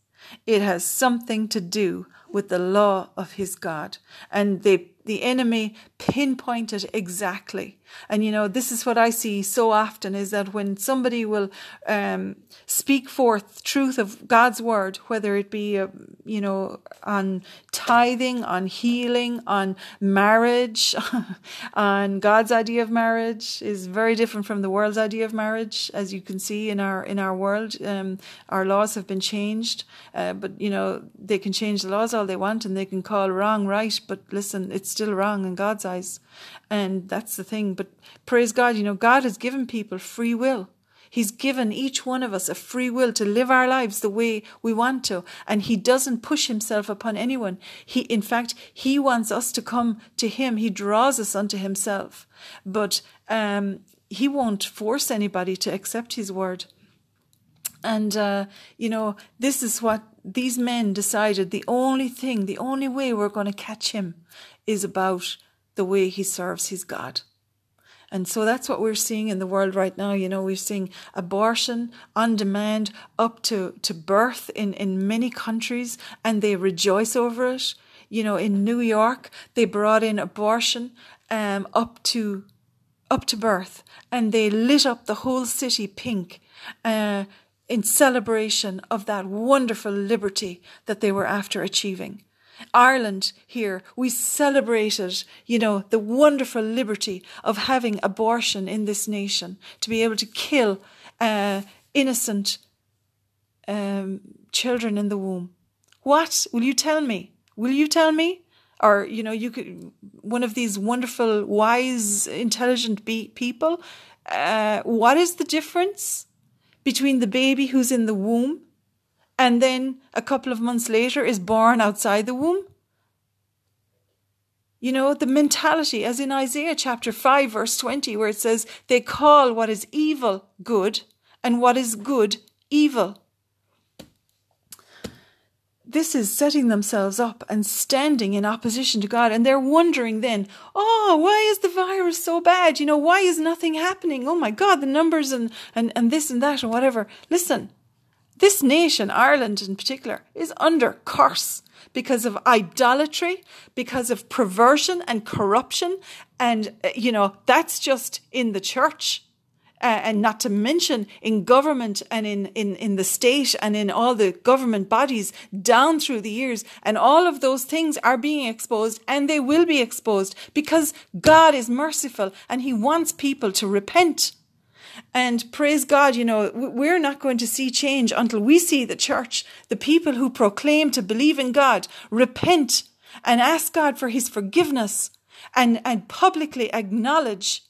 it has something to do with the law of his God. And they the enemy pinpointed exactly. And you know, this is what I see so often is that when somebody will um, speak forth truth of God's word, whether it be, uh, you know, on tithing, on healing, on marriage, on God's idea of marriage is very different from the world's idea of marriage, as you can see in our in our world. Um, our laws have been changed, uh, but you know they can change the laws all they want, and they can call wrong right. But listen, it's still wrong in God's eyes. And that's the thing. But praise God, you know, God has given people free will. He's given each one of us a free will to live our lives the way we want to. And He doesn't push Himself upon anyone. He, in fact, He wants us to come to Him. He draws us unto Himself. But um, He won't force anybody to accept His word. And, uh, you know, this is what these men decided the only thing, the only way we're going to catch him is about the way he serves his God. And so that's what we're seeing in the world right now. You know, we're seeing abortion on demand up to, to birth in, in many countries and they rejoice over it. You know, in New York, they brought in abortion um, up to up to birth and they lit up the whole city pink uh, in celebration of that wonderful liberty that they were after achieving. Ireland here, we celebrated, you know, the wonderful liberty of having abortion in this nation, to be able to kill uh, innocent um, children in the womb. What? Will you tell me? Will you tell me? Or, you know, you could, one of these wonderful, wise, intelligent be- people, uh, what is the difference between the baby who's in the womb and then a couple of months later is born outside the womb. You know, the mentality, as in Isaiah chapter 5, verse 20, where it says, they call what is evil good and what is good evil. This is setting themselves up and standing in opposition to God. And they're wondering then, oh, why is the virus so bad? You know, why is nothing happening? Oh my God, the numbers and, and, and this and that and whatever. Listen, this nation, Ireland in particular, is under curse because of idolatry, because of perversion and corruption. And, uh, you know, that's just in the church. uh, and not to mention in government and in, in, in the state and in all the government bodies down through the years. And all of those things are being exposed and they will be exposed because God is merciful and He wants people to repent. And praise God, you know, we're not going to see change until we see the church, the people who proclaim to believe in God, repent and ask God for his forgiveness and, and publicly acknowledge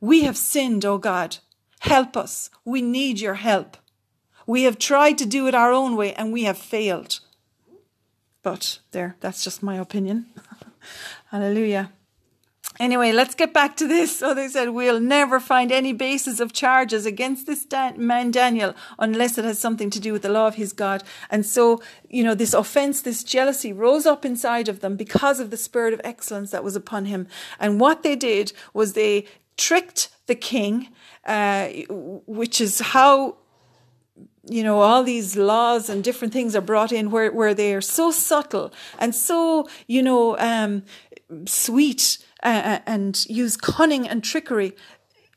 we have sinned, O oh God. Help us. We need your help. We have tried to do it our own way and we have failed. But there, that's just my opinion. Hallelujah. Anyway, let's get back to this. So they said, we'll never find any basis of charges against this man Daniel unless it has something to do with the law of his God. And so, you know, this offense, this jealousy rose up inside of them because of the spirit of excellence that was upon him. And what they did was they tricked the king, uh, which is how you know all these laws and different things are brought in where where they are so subtle and so you know um, sweet uh, and use cunning and trickery.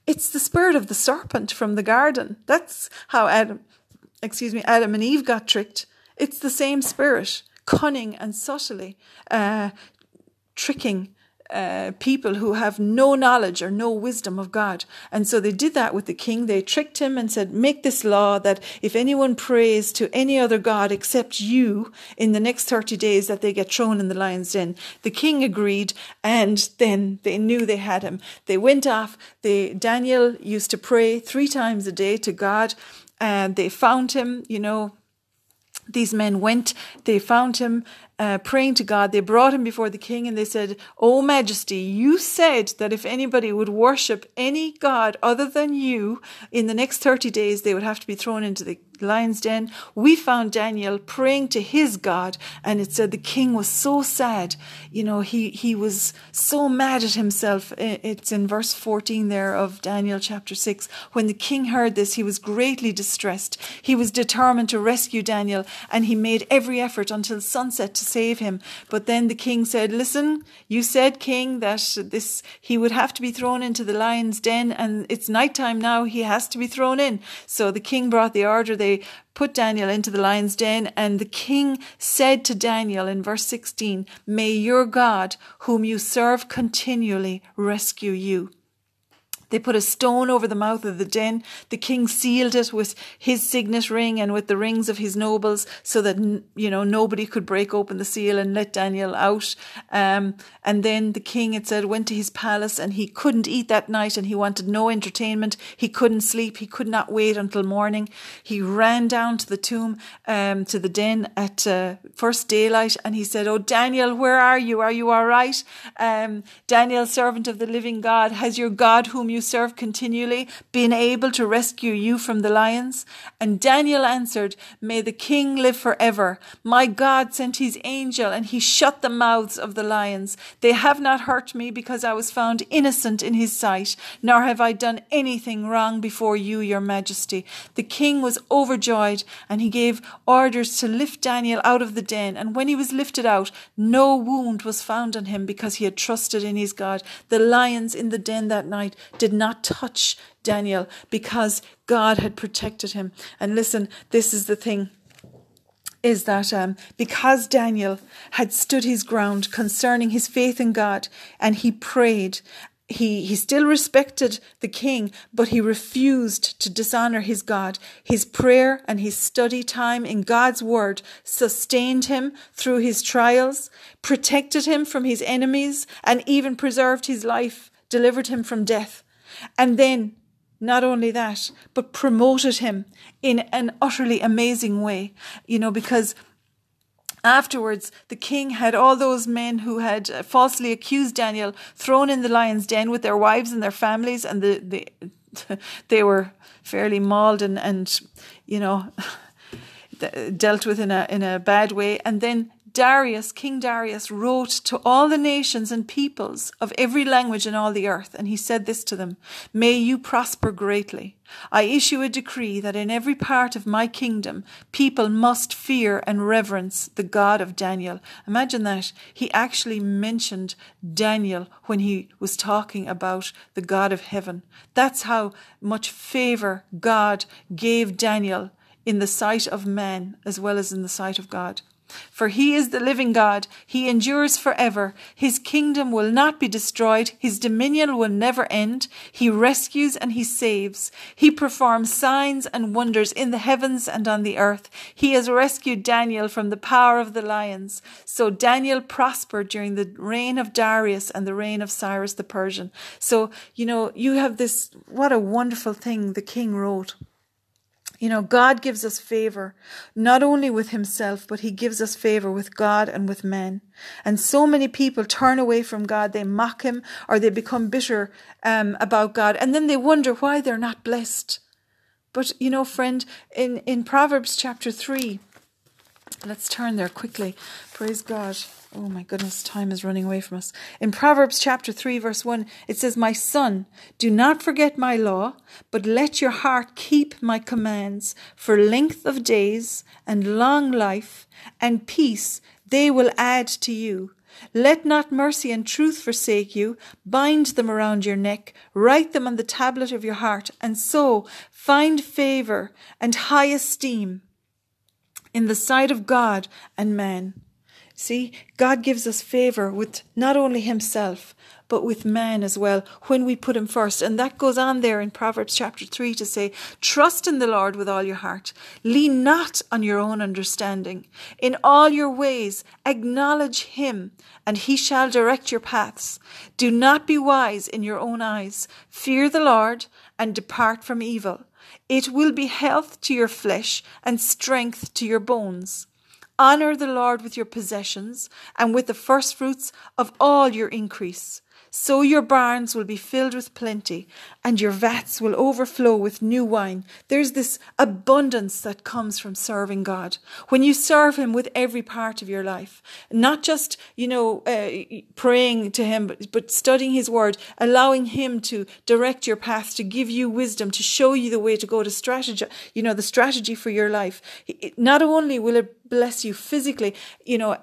It's the spirit of the serpent from the garden. That's how Adam, excuse me, Adam and Eve got tricked. It's the same spirit, cunning and subtly uh, tricking uh, people who have no knowledge or no wisdom of God. And so they did that with the king. They tricked him and said, make this law that if anyone prays to any other God except you in the next 30 days that they get thrown in the lion's den. The king agreed and then they knew they had him. They went off. They, Daniel used to pray three times a day to God and they found him, you know, these men went, they found him uh, praying to God. They brought him before the king and they said, O Majesty, you said that if anybody would worship any God other than you in the next 30 days, they would have to be thrown into the lion's den. We found Daniel praying to his God and it said the king was so sad. You know, he, he was so mad at himself. It's in verse 14 there of Daniel chapter 6. When the king heard this, he was greatly distressed. He was determined to rescue Daniel and he made every effort until sunset to save him. But then the king said, listen, you said, king, that this, he would have to be thrown into the lion's den and it's nighttime now. He has to be thrown in. So the king brought the order. They put Daniel into the lion's den and the king said to Daniel in verse 16, may your God, whom you serve continually, rescue you. They put a stone over the mouth of the den. The king sealed it with his signet ring and with the rings of his nobles so that, you know, nobody could break open the seal and let Daniel out. Um, and then the king, it said, went to his palace and he couldn't eat that night and he wanted no entertainment. He couldn't sleep. He could not wait until morning. He ran down to the tomb, um, to the den at uh, first daylight and he said, Oh, Daniel, where are you? Are you all right? Um, Daniel, servant of the living God, has your God whom you serve continually been able to rescue you from the lions? And Daniel answered, May the king live forever. My God sent his angel and he shut the mouths of the lions. They have not hurt me because I was found innocent in his sight, nor have I done anything wrong before you, your majesty. The king was overjoyed and he gave orders to lift Daniel out of the den. And when he was lifted out, no wound was found on him because he had trusted in his God. The lions in the den that night did not touch Daniel because God had protected him. And listen, this is the thing is that um, because Daniel had stood his ground concerning his faith in God and he prayed, he, he still respected the king, but he refused to dishonor his God. His prayer and his study time in God's word sustained him through his trials, protected him from his enemies, and even preserved his life, delivered him from death. And then, not only that, but promoted him in an utterly amazing way, you know, because Afterwards, the king had all those men who had uh, falsely accused Daniel thrown in the lion's den with their wives and their families, and the, the they were fairly mauled and, and you know dealt with in a in a bad way. And then Darius, King Darius, wrote to all the nations and peoples of every language in all the earth, and he said this to them May you prosper greatly. I issue a decree that in every part of my kingdom people must fear and reverence the God of Daniel. Imagine that. He actually mentioned Daniel when he was talking about the God of heaven. That's how much favor God gave Daniel in the sight of men as well as in the sight of God. For he is the living God. He endures forever. His kingdom will not be destroyed. His dominion will never end. He rescues and he saves. He performs signs and wonders in the heavens and on the earth. He has rescued Daniel from the power of the lions. So Daniel prospered during the reign of Darius and the reign of Cyrus the Persian. So, you know, you have this, what a wonderful thing the king wrote. You know, God gives us favor, not only with Himself, but He gives us favor with God and with men. And so many people turn away from God, they mock Him, or they become bitter um, about God, and then they wonder why they're not blessed. But, you know, friend, in, in Proverbs chapter 3, let's turn there quickly. Praise God. Oh my goodness, time is running away from us. In Proverbs chapter 3, verse 1, it says, My son, do not forget my law, but let your heart keep my commands, for length of days and long life and peace they will add to you. Let not mercy and truth forsake you. Bind them around your neck, write them on the tablet of your heart, and so find favor and high esteem in the sight of God and man. See, God gives us favor with not only Himself, but with man as well when we put Him first. And that goes on there in Proverbs chapter 3 to say, Trust in the Lord with all your heart. Lean not on your own understanding. In all your ways, acknowledge Him, and He shall direct your paths. Do not be wise in your own eyes. Fear the Lord and depart from evil. It will be health to your flesh and strength to your bones. Honour the Lord with your possessions and with the firstfruits of all your increase. So your barns will be filled with plenty, and your vats will overflow with new wine. There's this abundance that comes from serving God. When you serve Him with every part of your life, not just, you know, uh, praying to Him, but, but studying His Word, allowing Him to direct your path, to give you wisdom, to show you the way to go, to strategy, you know, the strategy for your life. Not only will it bless you physically, you know,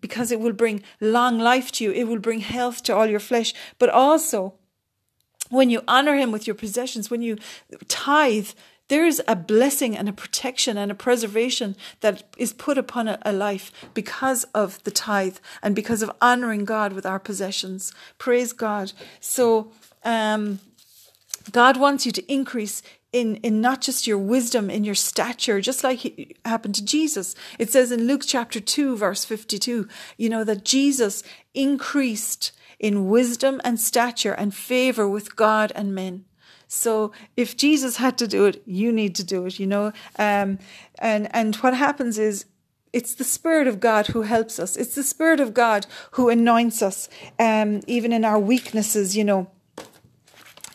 because it will bring long life to you, it will bring health to all your flesh, but also when you honor him with your possessions, when you tithe, there is a blessing and a protection and a preservation that is put upon a, life because of the tithe and because of honoring God with our possessions. Praise God. So, um, God wants you to increase in, in not just your wisdom, in your stature, just like it happened to Jesus. It says in Luke chapter 2, verse 52, you know, that Jesus increased in wisdom and stature and favor with God and men. So if Jesus had to do it, you need to do it, you know. Um, and, and what happens is it's the Spirit of God who helps us. It's the Spirit of God who anoints us, um, even in our weaknesses, you know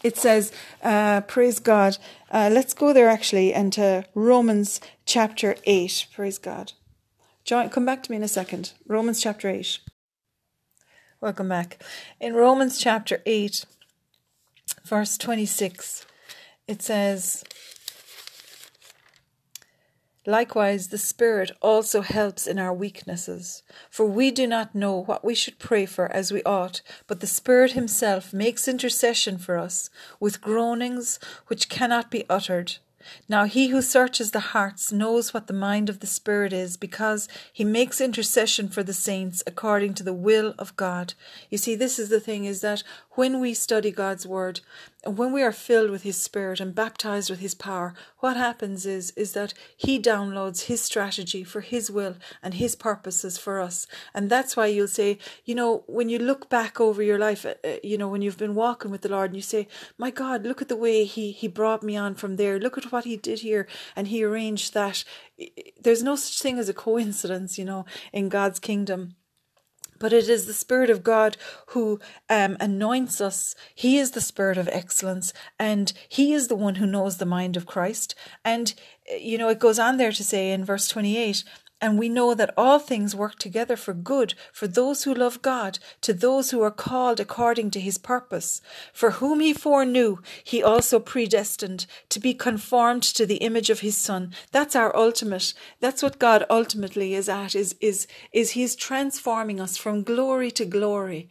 it says, uh, praise God. Uh, let's go there actually and to Romans chapter 8. Praise God. John, come back to me in a second. Romans chapter 8. Welcome back. In Romans chapter 8, verse 26, it says, Likewise, the Spirit also helps in our weaknesses, for we do not know what we should pray for as we ought, but the Spirit Himself makes intercession for us with groanings which cannot be uttered. Now he who searches the hearts knows what the mind of the Spirit is, because he makes intercession for the saints according to the will of God. You see, this is the thing is that when we study God's word, when we are filled with his spirit and baptized with his power, what happens is, is that he downloads his strategy for his will and his purposes for us. And that's why you'll say, you know, when you look back over your life, uh, uh, you know, when you've been walking with the Lord and you say, my God, look at the way he, he brought me on from there. Look at what he did here and he arranged that. There's no such thing as a coincidence, you know, in God's kingdom but it is the Spirit of God who um, anoints us. He is the Spirit of excellence, and He is the one who knows the mind of Christ. And, you know, it goes on there to say in verse 28 And we know that all things work together for good for those who love God, to those who are called according to his purpose. For whom he foreknew, he also predestined to be conformed to the image of his son. That's our ultimate. That's what God ultimately is at, is, is, is he's transforming us from glory to glory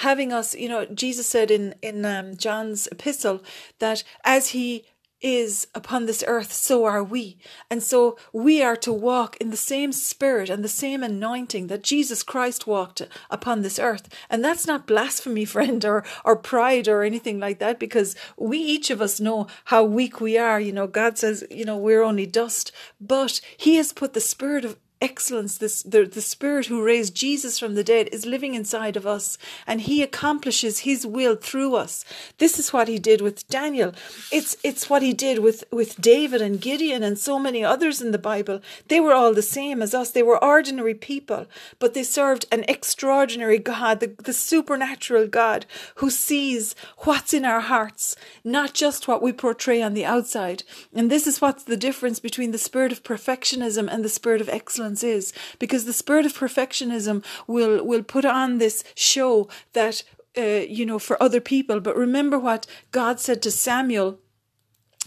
having us, you know, Jesus said in in um, John's epistle that as he is upon this earth, so are we. And so we are to walk in the same spirit and the same anointing that Jesus Christ walked upon this earth. And that's not blasphemy, friend, or, or pride or anything like that, because we, each of us know how weak we are. You know, God says, you know, we're only dust, but He has put the spirit of excellence, this the, the Spirit who raised Jesus from the dead is living inside of us and he accomplishes his will through us. This is what he did with Daniel. It's it's what he did with, with David and Gideon and so many others in the Bible. They were all the same as us. They were ordinary people, but they served an extraordinary God, the, the supernatural God who sees what's in our hearts, not just what we portray on the outside. And this is what's the difference between the spirit of perfectionism and the spirit of excellence is because the spirit of perfectionism will will put on this show that uh, you know for other people but remember what God said to Samuel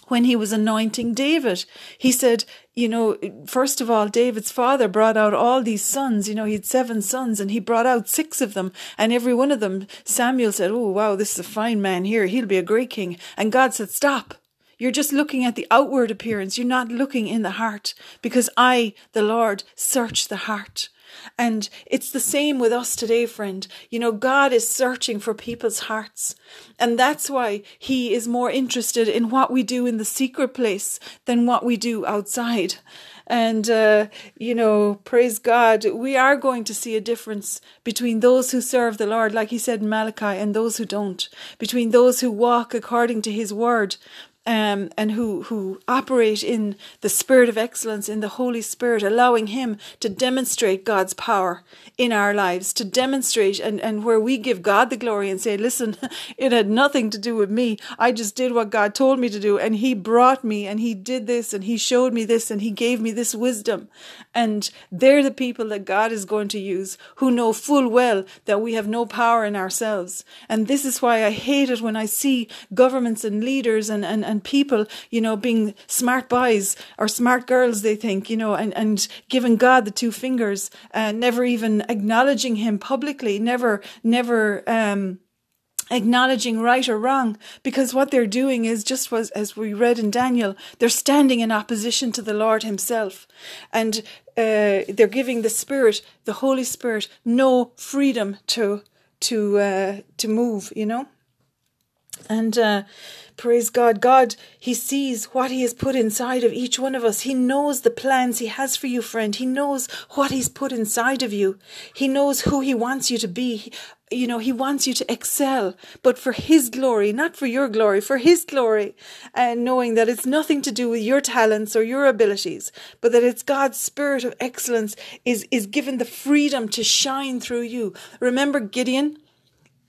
when he was anointing David. He said, you know, first of all, David's father brought out all these sons. You know, he had seven sons and he brought out six of them. And every one of them, Samuel said, Oh, wow, this is a fine man here. He'll be a great king. And God said, Stop. You're just looking at the outward appearance. You're not looking in the heart because I, the Lord, search the heart. And it's the same with us today, friend. You know, God is searching for people's hearts. And that's why He is more interested in what we do in the secret place than what we do outside. And, uh, you know, praise God, we are going to see a difference between those who serve the Lord, like He said in Malachi, and those who don't, between those who walk according to His word um, and who, who operate in the spirit of excellence, in the Holy Spirit, allowing Him to demonstrate God's power in our lives, to demonstrate, and, and where we give God the glory and say, listen, it had nothing to do with me. I just did what God told me to do, and He brought me, and He did this, and He showed me this, and He gave me this wisdom. And they're the people that God is going to use who know full well that we have no power in ourselves. And this is why I hate it when I see governments and leaders and, and and people, you know, being smart boys or smart girls, they think, you know, and, and giving God the two fingers, and never even acknowledging Him publicly, never, never, um, acknowledging right or wrong because what they're doing is just was as we read in Daniel they're standing in opposition to the Lord himself. And uh, they're giving the spirit the holy spirit no freedom to to uh, to move you know and uh, Praise God. God, He sees what He has put inside of each one of us. He knows the plans He has for you, friend. He knows what He's put inside of you. He knows who He wants you to be. You know, He wants you to excel, but for His glory, not for your glory, for His glory. And knowing that it's nothing to do with your talents or your abilities, but that it's God's spirit of excellence is, is given the freedom to shine through you. Remember Gideon?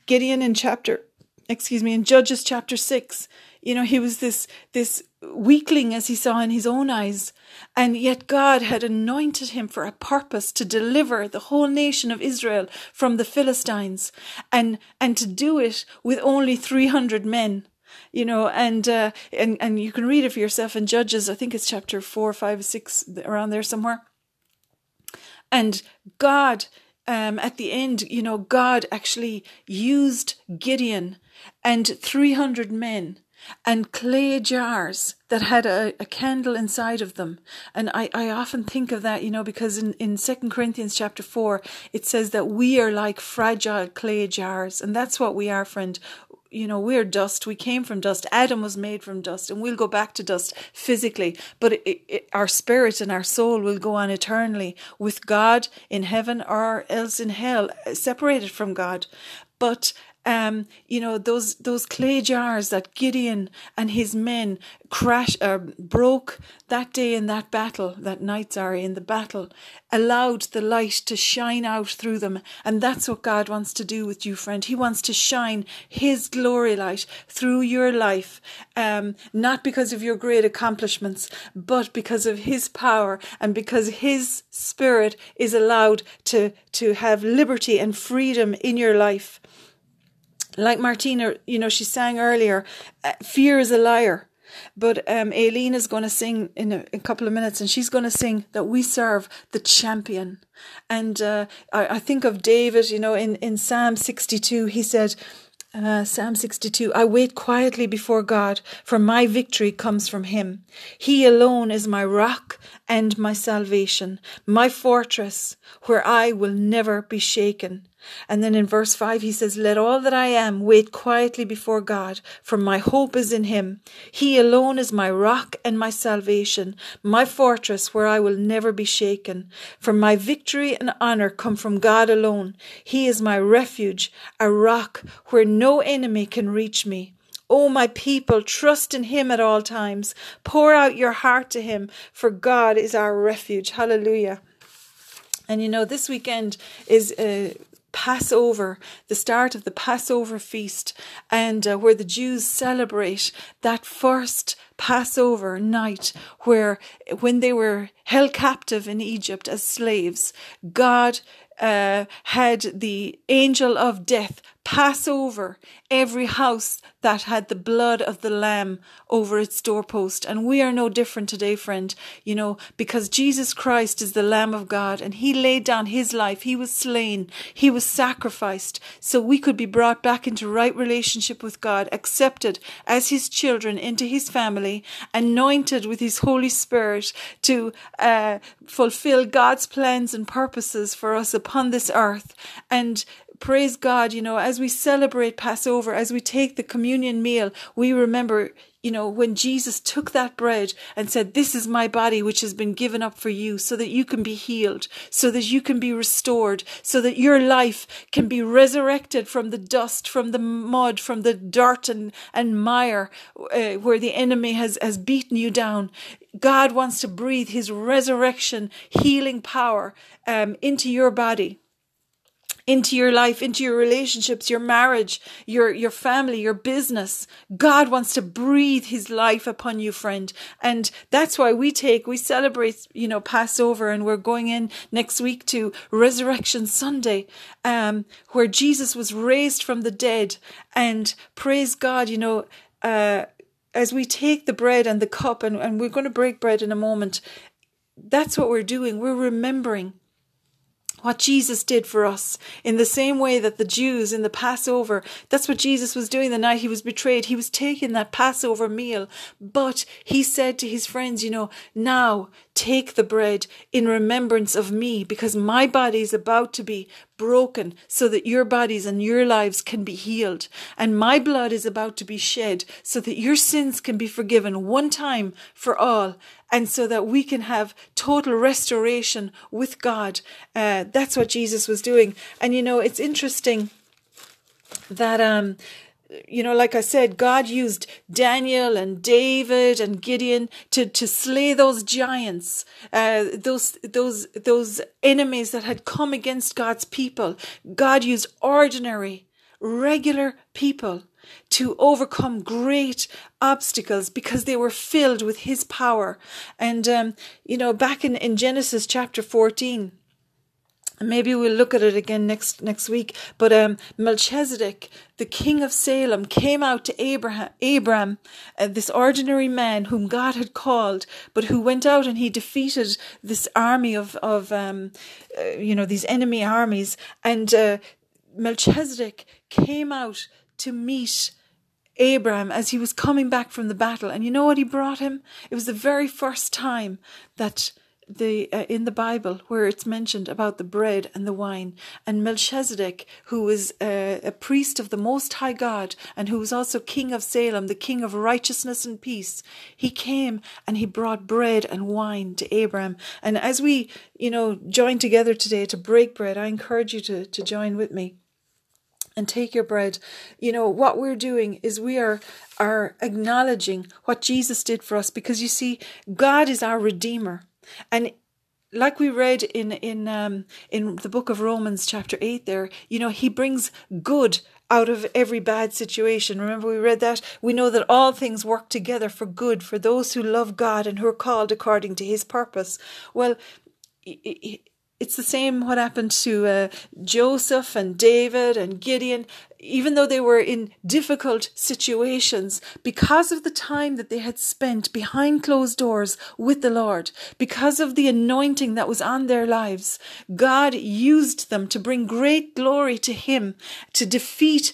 Gideon in chapter excuse me, in Judges chapter 6, you know, he was this, this weakling as he saw in his own eyes. And yet God had anointed him for a purpose to deliver the whole nation of Israel from the Philistines and, and to do it with only 300 men. You know, and uh, and and you can read it for yourself in Judges. I think it's chapter four, five, six, around there somewhere. And God um, at the end, you know, God actually used Gideon and 300 men and clay jars that had a, a candle inside of them. And I, I often think of that, you know, because in, in 2 Corinthians chapter 4, it says that we are like fragile clay jars. And that's what we are, friend. You know, we're dust. We came from dust. Adam was made from dust, and we'll go back to dust physically. But it, it, our spirit and our soul will go on eternally with God in heaven or else in hell, separated from God. But um, you know, those those clay jars that Gideon and his men crash uh, broke that day in that battle, that night, sorry, in the battle, allowed the light to shine out through them, and that's what God wants to do with you, friend. He wants to shine His glory light through your life, um, not because of your great accomplishments, but because of His power and because His Spirit is allowed to to have liberty and freedom in your life like Martina, you know, she sang earlier, uh, fear is a liar. But um, Aileen is going to sing in a, a, couple of minutes, and she's going to sing that we serve the champion. And uh, I, I, think of David, you know, in, in Psalm 62, he said, uh, Psalm 62 I wait quietly before God, for my victory comes from Him. He alone is my rock and my salvation, my fortress, where I will never be shaken. And then in verse 5, he says, Let all that I am wait quietly before God, for my hope is in him. He alone is my rock and my salvation, my fortress where I will never be shaken. For my victory and honor come from God alone. He is my refuge, a rock where no enemy can reach me. O oh, my people, trust in him at all times. Pour out your heart to him, for God is our refuge. Hallelujah. And you know, this weekend is uh, Passover, the start of the Passover feast, and uh, where the Jews celebrate that first Passover night, where when they were held captive in Egypt as slaves, God uh, had the angel of death pass over every house that had the blood of the lamb over its doorpost. And we are no different today, friend, you know, because Jesus Christ is the lamb of God and he laid down his life. He was slain. He was sacrificed so we could be brought back into right relationship with God, accepted as his children into his family, anointed with his Holy Spirit to uh, fulfill God's plans and purposes for us upon this earth. And praise God, you know, as we celebrate Passover, as we take the communion meal, we remember, you know, when Jesus took that bread and said, This is my body, which has been given up for you, so that you can be healed, so that you can be restored, so that your life can be resurrected from the dust, from the mud, from the dirt and, and mire uh, where the enemy has, has beaten you down. God wants to breathe his resurrection, healing power um, into your body into your life, into your relationships, your marriage, your, your family, your business. God wants to breathe his life upon you, friend. And that's why we take, we celebrate, you know, Passover and we're going in next week to Resurrection Sunday, um, where Jesus was raised from the dead and praise God, you know, uh, as we take the bread and the cup and, and we're going to break bread in a moment, that's what we're doing. We're remembering what Jesus did for us in the same way that the Jews in the Passover, that's what Jesus was doing the night he was betrayed. He was taking that Passover meal, but he said to his friends, you know, now take the bread in remembrance of me because my body is about to be broken so that your bodies and your lives can be healed. And my blood is about to be shed so that your sins can be forgiven one time for all and so that we can have total restoration with God. Uh, that's what Jesus was doing. And you know, it's interesting that um you know, like I said, God used Daniel and David and Gideon to, to slay those giants, uh, those, those, those enemies that had come against God's people. God used ordinary, regular people to overcome great obstacles because they were filled with his power. And, um, you know, back in, in Genesis chapter 14, maybe we'll look at it again next next week. But um, Melchizedek, the king of Salem, came out to Abraham, Abram, uh, this ordinary man whom God had called, but who went out and he defeated this army of of um, uh, you know these enemy armies, and uh, Melchizedek came out to meet Abraham as he was coming back from the battle. And you know what he brought him? It was the very first time that the uh, in the Bible where it's mentioned about the bread and the wine, and Melchizedek, who was uh, a priest of the Most High God and who was also king of Salem, the king of righteousness and peace, he came and he brought bread and wine to Abraham. And as we, you know, join together today to break bread, I encourage you to to join with me and take your bread. You know, what we're doing is we are are acknowledging what Jesus did for us because you see, God is our Redeemer. And like we read in in um, in the book of Romans chapter 8 there you know he brings good out of every bad situation. Remember we read that? We know that all things work together for good for those who love God and who are called according to his purpose. Well it's the same what happened to uh, Joseph and David and Gideon. Even though they were in difficult situations, because of the time that they had spent behind closed doors with the Lord, because of the anointing that was on their lives, God used them to bring great glory to Him, to defeat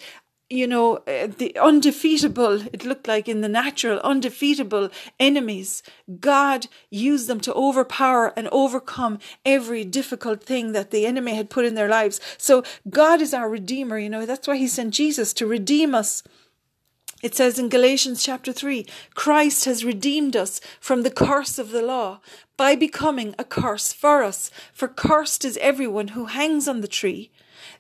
you know, uh, the undefeatable, it looked like in the natural, undefeatable enemies. God used them to overpower and overcome every difficult thing that the enemy had put in their lives. So God is our Redeemer, you know, that's why He sent Jesus to redeem us. It says in Galatians chapter 3 Christ has redeemed us from the curse of the law by becoming a curse for us. For cursed is everyone who hangs on the tree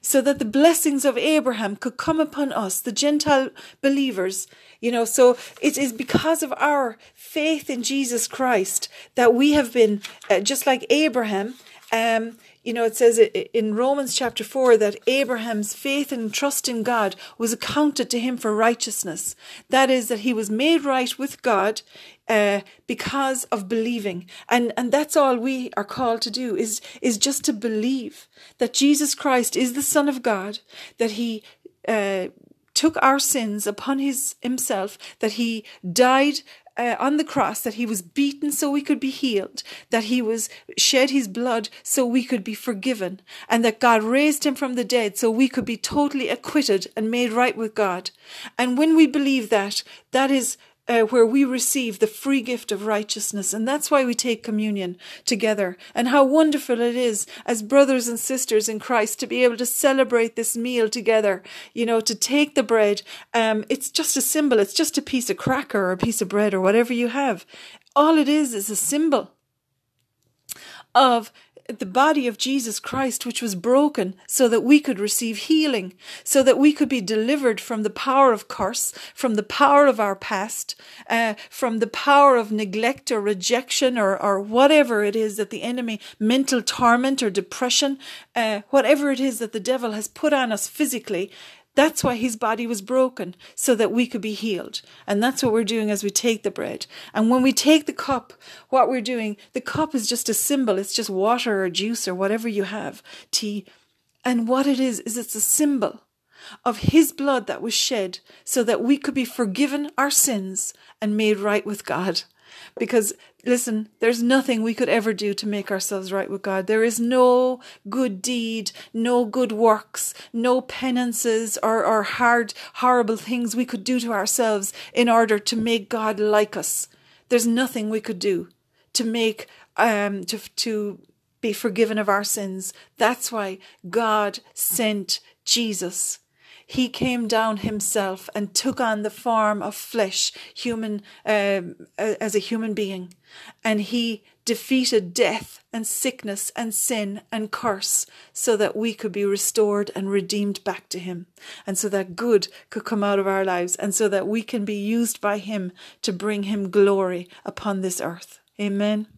so that the blessings of Abraham could come upon us, the Gentile believers. You know, so it is because of our faith in Jesus Christ that we have been, uh, just like Abraham, um, you know, it says in Romans chapter 4 that Abraham's faith and trust in God was accounted to him for righteousness. That is, that he was made right with God uh, because of believing. And, and that's all we are called to do is, is just to believe that Jesus Christ is the Son of God, that he uh, took our sins upon his himself, that he died uh, on the cross that he was beaten so we could be healed, that he was shed his blood so we could be forgiven, and that God raised him from the dead so we could be totally acquitted and made right with God. And when we believe that, that is uh, where we receive the free gift of righteousness. And that's why we take communion together. And how wonderful it is as brothers and sisters in Christ to be able to celebrate this meal together, you know, to take the bread. Um, it's just a symbol. It's just a piece of cracker or a piece of bread or whatever you have. All it is is a symbol of the body of Jesus Christ, which was broken so that we could receive healing, so that we could be delivered from the power of curse, from the power of our past, uh, from the power of neglect or rejection or, or whatever it is that the enemy, mental torment or depression, uh, whatever it is that the devil has put on us physically, that's why his body was broken, so that we could be healed. And that's what we're doing as we take the bread. And when we take the cup, what we're doing, the cup is just a symbol. It's just water or juice or whatever you have, tea. And what it is, is it's a symbol of his blood that was shed so that we could be forgiven our sins and made right with God. Because listen, there's nothing we could ever do to make ourselves right with God. There is no good deed, no good works, no penances or, or hard, horrible things we could do to ourselves in order to make God like us. There's nothing we could do to make, um, to, to be forgiven of our sins. That's why God sent Jesus he came down himself and took on the form of flesh, human, um, as a human being. And he defeated death and sickness and sin and curse so that we could be restored and redeemed back to him. And so that good could come out of our lives and so that we can be used by him to bring him glory upon this earth. Amen.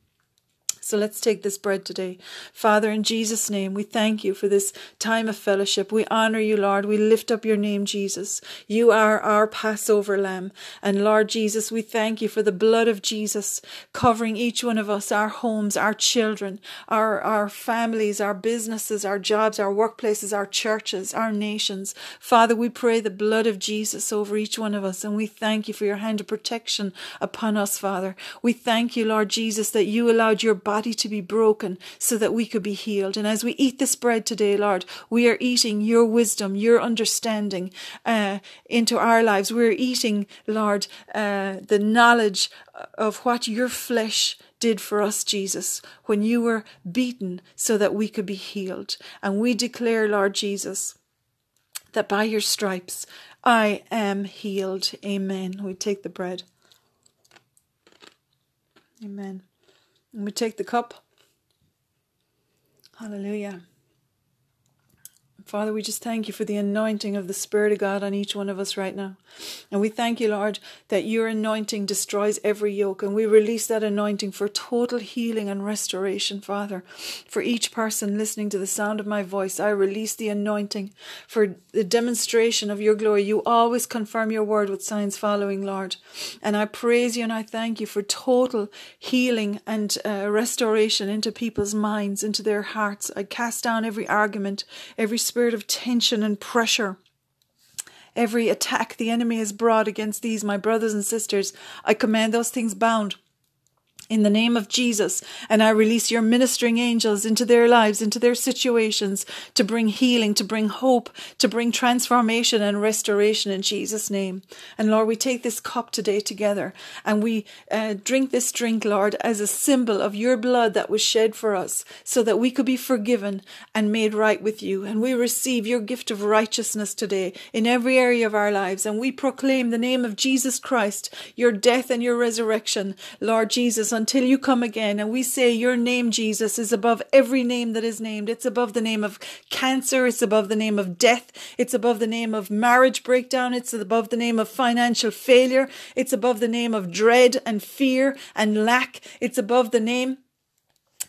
So let's take this bread today. Father, in Jesus' name, we thank you for this time of fellowship. We honor you, Lord. We lift up your name, Jesus. You are our Passover lamb. And Lord Jesus, we thank you for the blood of Jesus covering each one of us, our homes, our children, our, our families, our businesses, our jobs, our workplaces, our churches, our nations. Father, we pray the blood of Jesus over each one of us. And we thank you for your hand of protection upon us, Father. We thank you, Lord Jesus, that you allowed your body to be broken so that we could be healed. And as we eat this bread today, Lord, we are eating your wisdom, your understanding uh, into our lives. We're eating, Lord, uh, the knowledge of what your flesh did for us, Jesus, when you were beaten so that we could be healed. And we declare, Lord Jesus, that by your stripes I am healed. Amen. We take the bread. Amen. And we take the cup. Hallelujah. Father, we just thank you for the anointing of the Spirit of God on each one of us right now. And we thank you, Lord, that your anointing destroys every yoke. And we release that anointing for total healing and restoration, Father. For each person listening to the sound of my voice, I release the anointing for the demonstration of your glory. You always confirm your word with signs following, Lord. And I praise you and I thank you for total healing and uh, restoration into people's minds, into their hearts. I cast down every argument, every spirit of tension and pressure. Every attack the enemy has brought against these, my brothers and sisters, I command those things bound in the name of Jesus. And I release your ministering angels into their lives, into their situations to bring healing, to bring hope, to bring transformation and restoration in Jesus' name. And Lord, we take this cup today together and we uh, drink this drink, Lord, as a symbol of your blood that was shed for us so that we could be forgiven and made right with you. And we receive your gift of righteousness today in every area of our lives. And we proclaim the name of Jesus Christ, your death and your resurrection, Lord Jesus, until you come again. And we say your name, Jesus, is above every name that is named. It's above the name of cancer. It's above the name of death. It's above the name of marriage breakdown. It's above the name of financial failure. It's above the name of dread and fear and lack. It's above the name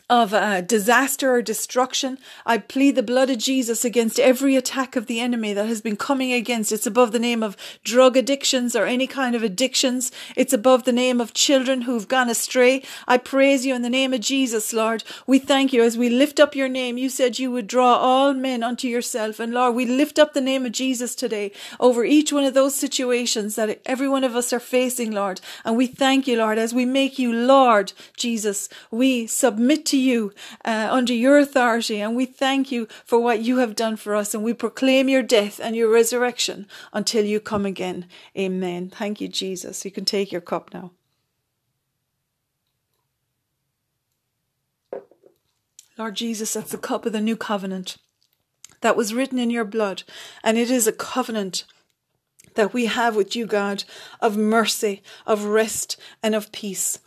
of uh, disaster or destruction. I plead the blood of Jesus against every attack of the enemy that has been coming against. It's above the name of drug addictions or any kind of addictions. It's above the name of children who've gone astray. I praise you in the name of Jesus, Lord. We thank you as we lift up your name. You said you would draw all men unto yourself. And Lord, we lift up the name of Jesus today over each one of those situations that every one of us are facing, Lord. And we thank you, Lord, as we make you Lord, Jesus. We submit to you uh, under your authority, and we thank you for what you have done for us, and we proclaim your death and your resurrection until you come again. Amen. Thank you, Jesus. You can take your cup now. Lord Jesus, that's the cup of the new covenant that was written in your blood, and it is a covenant that we have with you, God, of mercy, of rest, and of peace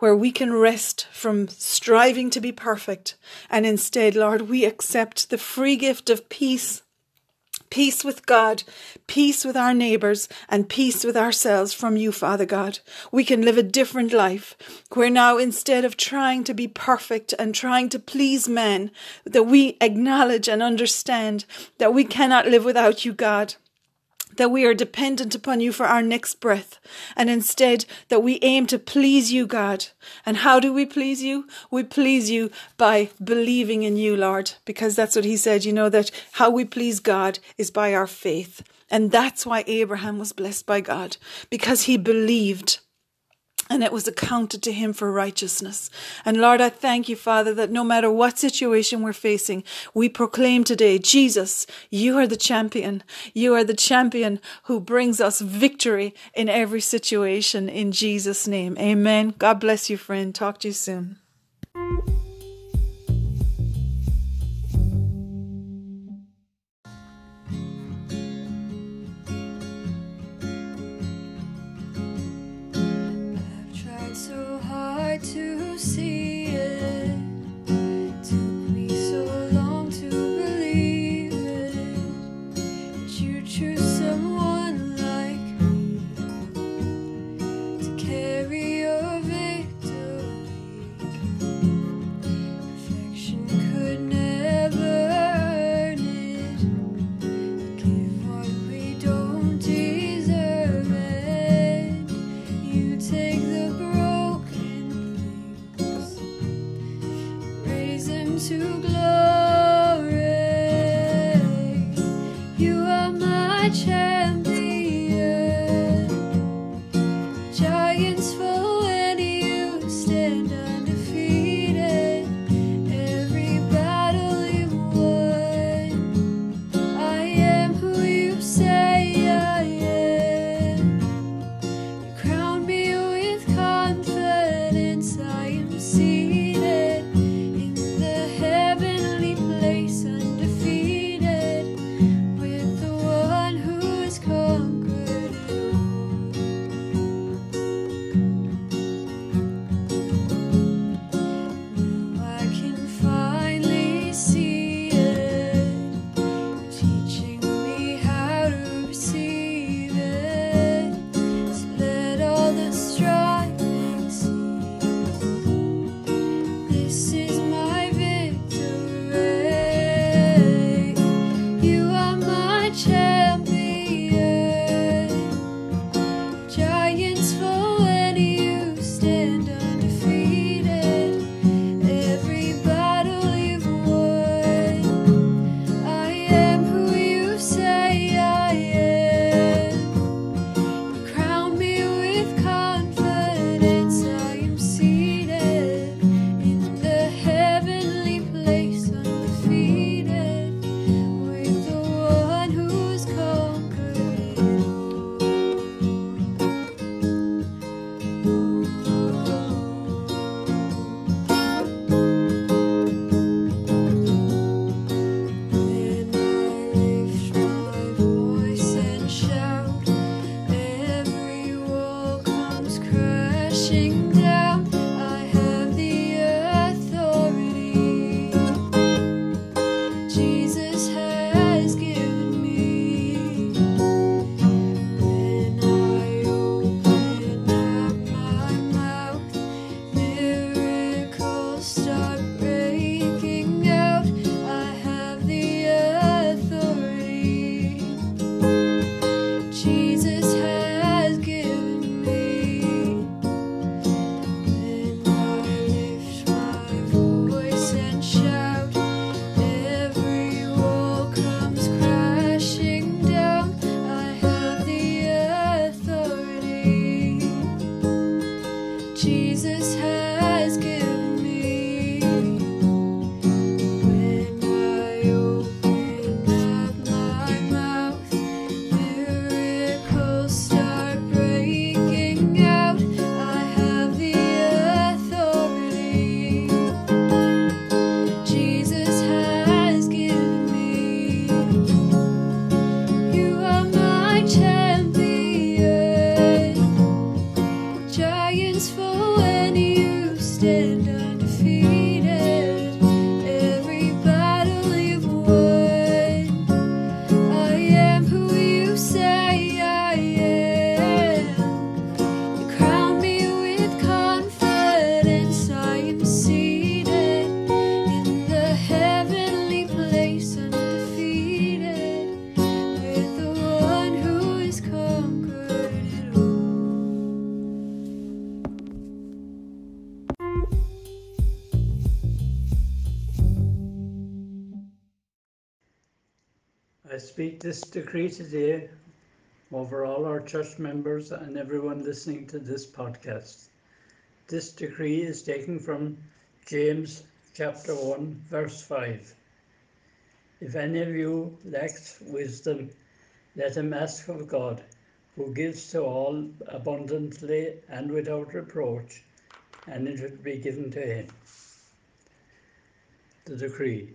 where we can rest from striving to be perfect. And instead, Lord, we accept the free gift of peace. Peace with God, peace with our neighbours, and peace with ourselves from you, Father God. We can live a different life where now instead of trying to be perfect and trying to please men, that we acknowledge and understand that we cannot live without you, God that we are dependent upon you for our next breath, and instead that we aim to please you, God. And how do we please you? We please you by believing in you, Lord, because that's what he said, you know, that how we please God is by our faith. And that's why Abraham was blessed by God, because he believed and it was accounted to him for righteousness. And Lord, I thank you, Father, that no matter what situation we're facing, we proclaim today, Jesus, you are the champion. You are the champion who brings us victory in every situation in Jesus' name. Amen. God bless you, friend. Talk to you soon. This decree today over all our church members and everyone listening to this podcast. This decree is taken from James chapter 1, verse 5. If any of you lacks wisdom, let him ask of God, who gives to all abundantly and without reproach, and it will be given to him. The decree.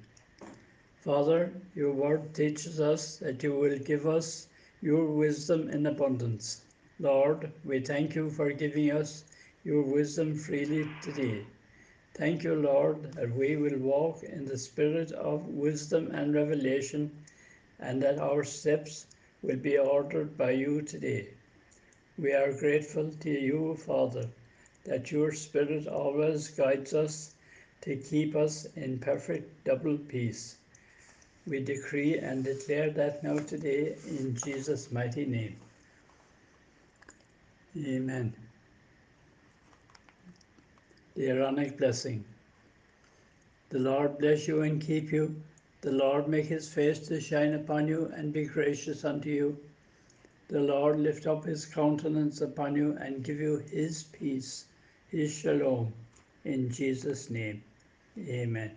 Father, your word teaches us that you will give us your wisdom in abundance. Lord, we thank you for giving us your wisdom freely today. Thank you, Lord, that we will walk in the spirit of wisdom and revelation, and that our steps will be ordered by you today. We are grateful to you, Father, that your Spirit always guides us to keep us in perfect double peace. We decree and declare that now today in Jesus' mighty name. Amen. The Aaronic blessing. The Lord bless you and keep you. The Lord make his face to shine upon you and be gracious unto you. The Lord lift up his countenance upon you and give you his peace, his shalom. In Jesus' name, amen.